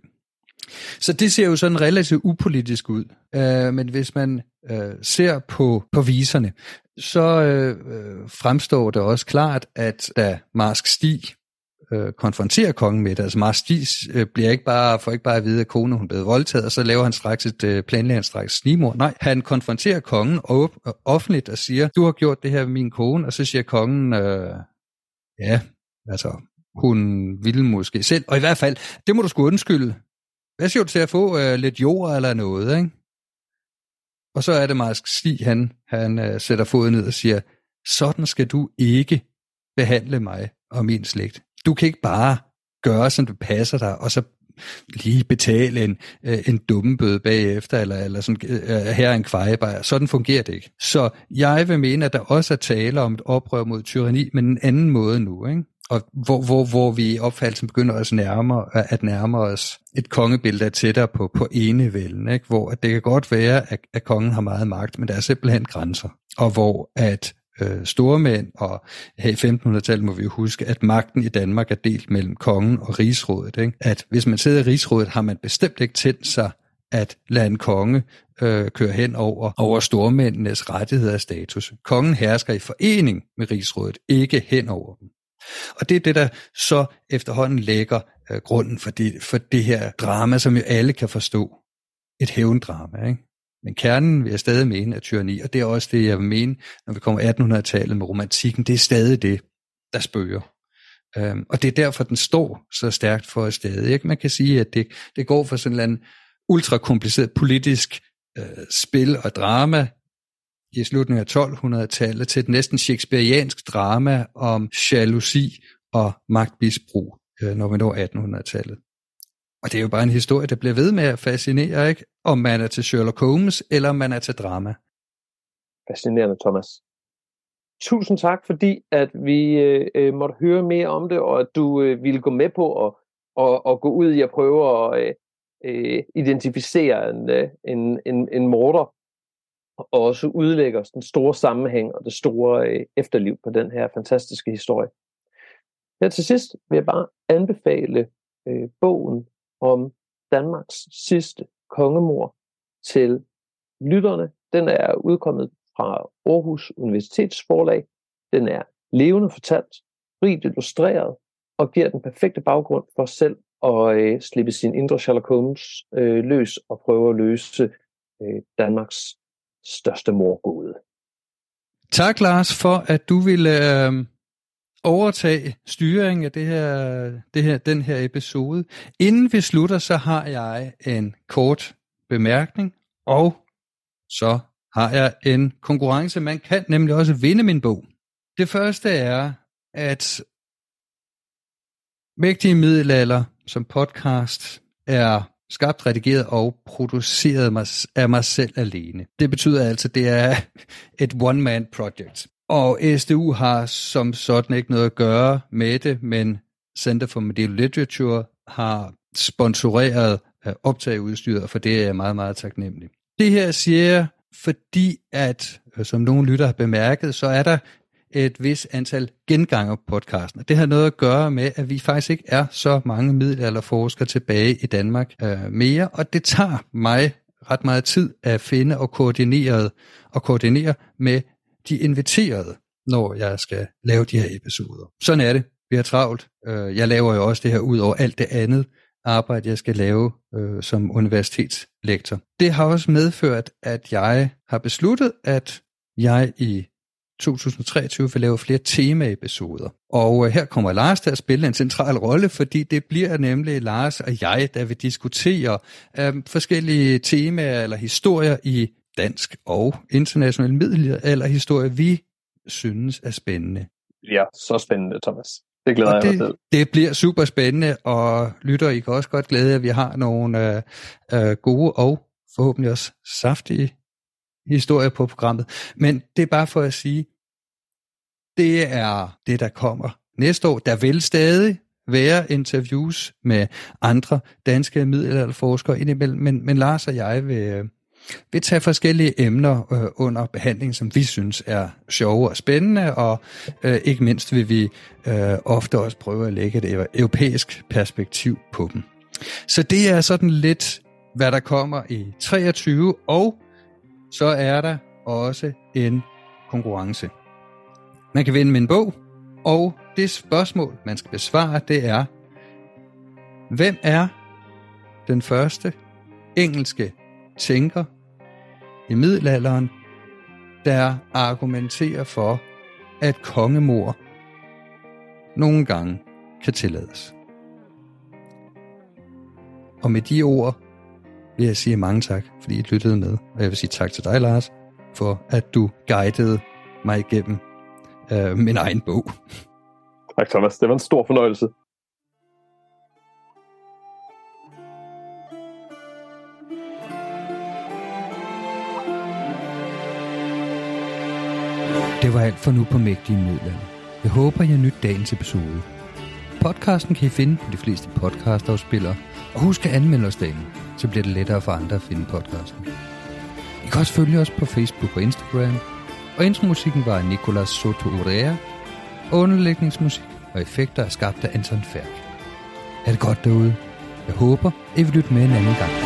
Så det ser jo sådan relativt upolitisk ud. Øh, men hvis man øh, ser på, på viserne, så øh, øh fremstår det også klart, at da Marsk Stig øh, konfronterer kongen med det, altså Marstis øh, bliver ikke bare, får ikke bare at vide, at kone hun blev voldtaget, og så laver han straks et øh, planlægger straks snimor. Nej, han konfronterer kongen og, offentligt og siger, du har gjort det her med min kone, og så siger kongen, øh, ja, altså hun ville måske selv, og i hvert fald, det må du sgu undskylde, hvad siger du til at få øh, lidt jord eller noget, ikke? Og så er det Marsk Stig, han, han øh, sætter foden ned og siger, sådan skal du ikke behandle mig og min slægt. Du kan ikke bare gøre, som det passer dig, og så lige betale en, øh, en dummebøde bagefter, eller, eller sådan, øh, her er en kvejebajer. Sådan fungerer det ikke. Så jeg vil mene, at der også er tale om et oprør mod tyranni, men en anden måde nu. Ikke? og hvor, hvor, hvor vi i opfattelsen begynder at nærme, at nærme os et kongebillede der tættere på, på enevælden, ikke? hvor at det kan godt være, at, at kongen har meget magt, men der er simpelthen grænser, og hvor at øh, stormænd, og her i 1500-tallet må vi jo huske, at magten i Danmark er delt mellem kongen og rigsrådet. Ikke? At hvis man sidder i rigsrådet, har man bestemt ikke tændt sig at lade en konge øh, køre hen over, over stormændenes rettigheder og status. Kongen hersker i forening med rigsrådet, ikke hen over dem. Og det er det, der så efterhånden lægger øh, grunden for det, for det her drama, som jo alle kan forstå. et hævndrama, ikke? Men kernen vil jeg stadig mene er tyranni, og det er også det, jeg vil mene, når vi kommer 1800-tallet med romantikken. Det er stadig det, der spøger. Øhm, og det er derfor, den står så stærkt for os stadig. Ikke? Man kan sige, at det, det går for sådan en ultrakompliceret politisk øh, spil og drama i slutningen af 1200-tallet til et næsten shakespeariansk drama om jalousi og magtmisbrug, øh, når vi når 1800-tallet. Og det er jo bare en historie, der bliver ved med at fascinere, ikke? Om man er til Sherlock Holmes, eller om man er til drama. Fascinerende, Thomas. Tusind tak, fordi at vi øh, øh, måtte høre mere om det, og at du øh, ville gå med på at, at, at gå ud i at prøve at øh, øh identificere en, øh, en, en, en morder, og også udlægge os den store sammenhæng og det store øh, efterliv på den her fantastiske historie. Her til sidst vil jeg bare anbefale øh, bogen om Danmarks sidste kongemor til lytterne. Den er udkommet fra Aarhus Universitetsforlag. Den er levende fortalt, rigt illustreret og giver den perfekte baggrund for selv at øh, slippe sin indre Sherlock Holmes øh, løs og prøve at løse øh, Danmarks største morgode. Tak, Lars, for at du ville øh, overtage styringen af det her, det her, den her episode. Inden vi slutter, så har jeg en kort bemærkning, og så har jeg en konkurrence. Man kan nemlig også vinde min bog. Det første er, at Mægtige Middelalder som podcast er skabt, redigeret og produceret af mig selv alene. Det betyder altså, at det er et one-man project. Og SDU har som sådan ikke noget at gøre med det, men Center for Medieval Literature har sponsoreret øh, optageudstyret, og for det er jeg meget, meget taknemmelig. Det her siger jeg, fordi at, øh, som nogle lytter har bemærket, så er der et vis antal genganger på podcasten. Det har noget at gøre med, at vi faktisk ikke er så mange middelalderforskere tilbage i Danmark øh, mere, og det tager mig ret meget tid at finde og koordinere, og koordinere med de inviterede, når jeg skal lave de her episoder. Sådan er det. Vi har travlt. Øh, jeg laver jo også det her ud over alt det andet arbejde, jeg skal lave øh, som universitetslektor. Det har også medført, at jeg har besluttet, at jeg i 2023 vil lave flere temaepisoder. Og øh, her kommer Lars til at spille en central rolle, fordi det bliver nemlig Lars og jeg, der vil diskutere øh, forskellige temaer eller historier i dansk og international middelalderhistorie, vi synes er spændende. Ja, så spændende, Thomas. Det glæder og jeg mig til. Det bliver super spændende, og lytter, I kan også godt glæde at vi har nogle øh, øh, gode og forhåbentlig også saftige historier på programmet. Men det er bare for at sige, det er det, der kommer næste år. Der vil stadig være interviews med andre danske middelalderforskere indimellem, men, men Lars og jeg vil, øh, vil tage forskellige emner øh, under behandling, som vi synes er sjove og spændende, og øh, ikke mindst vil vi øh, ofte også prøve at lægge et europæisk perspektiv på dem. Så det er sådan lidt, hvad der kommer i 23, og så er der også en konkurrence. Man kan vinde min bog, og det spørgsmål, man skal besvare, det er, hvem er den første engelske tænker i middelalderen, der argumenterer for, at kongemor nogle gange kan tillades. Og med de ord vil jeg sige mange tak, fordi I lyttede med. Og jeg vil sige tak til dig, Lars, for at du guidede mig igennem øh, min egen bog. Tak, Thomas. Det var en stor fornøjelse. Var alt for nu på Mægtige Midler. Jeg håber, I har nyt dagens episode. Podcasten kan I finde på de fleste podcastafspillere, og husk at anmelde os derinde, så bliver det lettere for andre at finde podcasten. I kan også følge os på Facebook og Instagram, og intromusikken var af Nicolas Soto Urea, og underlægningsmusik og effekter er skabt af Anton Færk. Er det godt derude? Jeg håber, I vil lytte med en anden gang.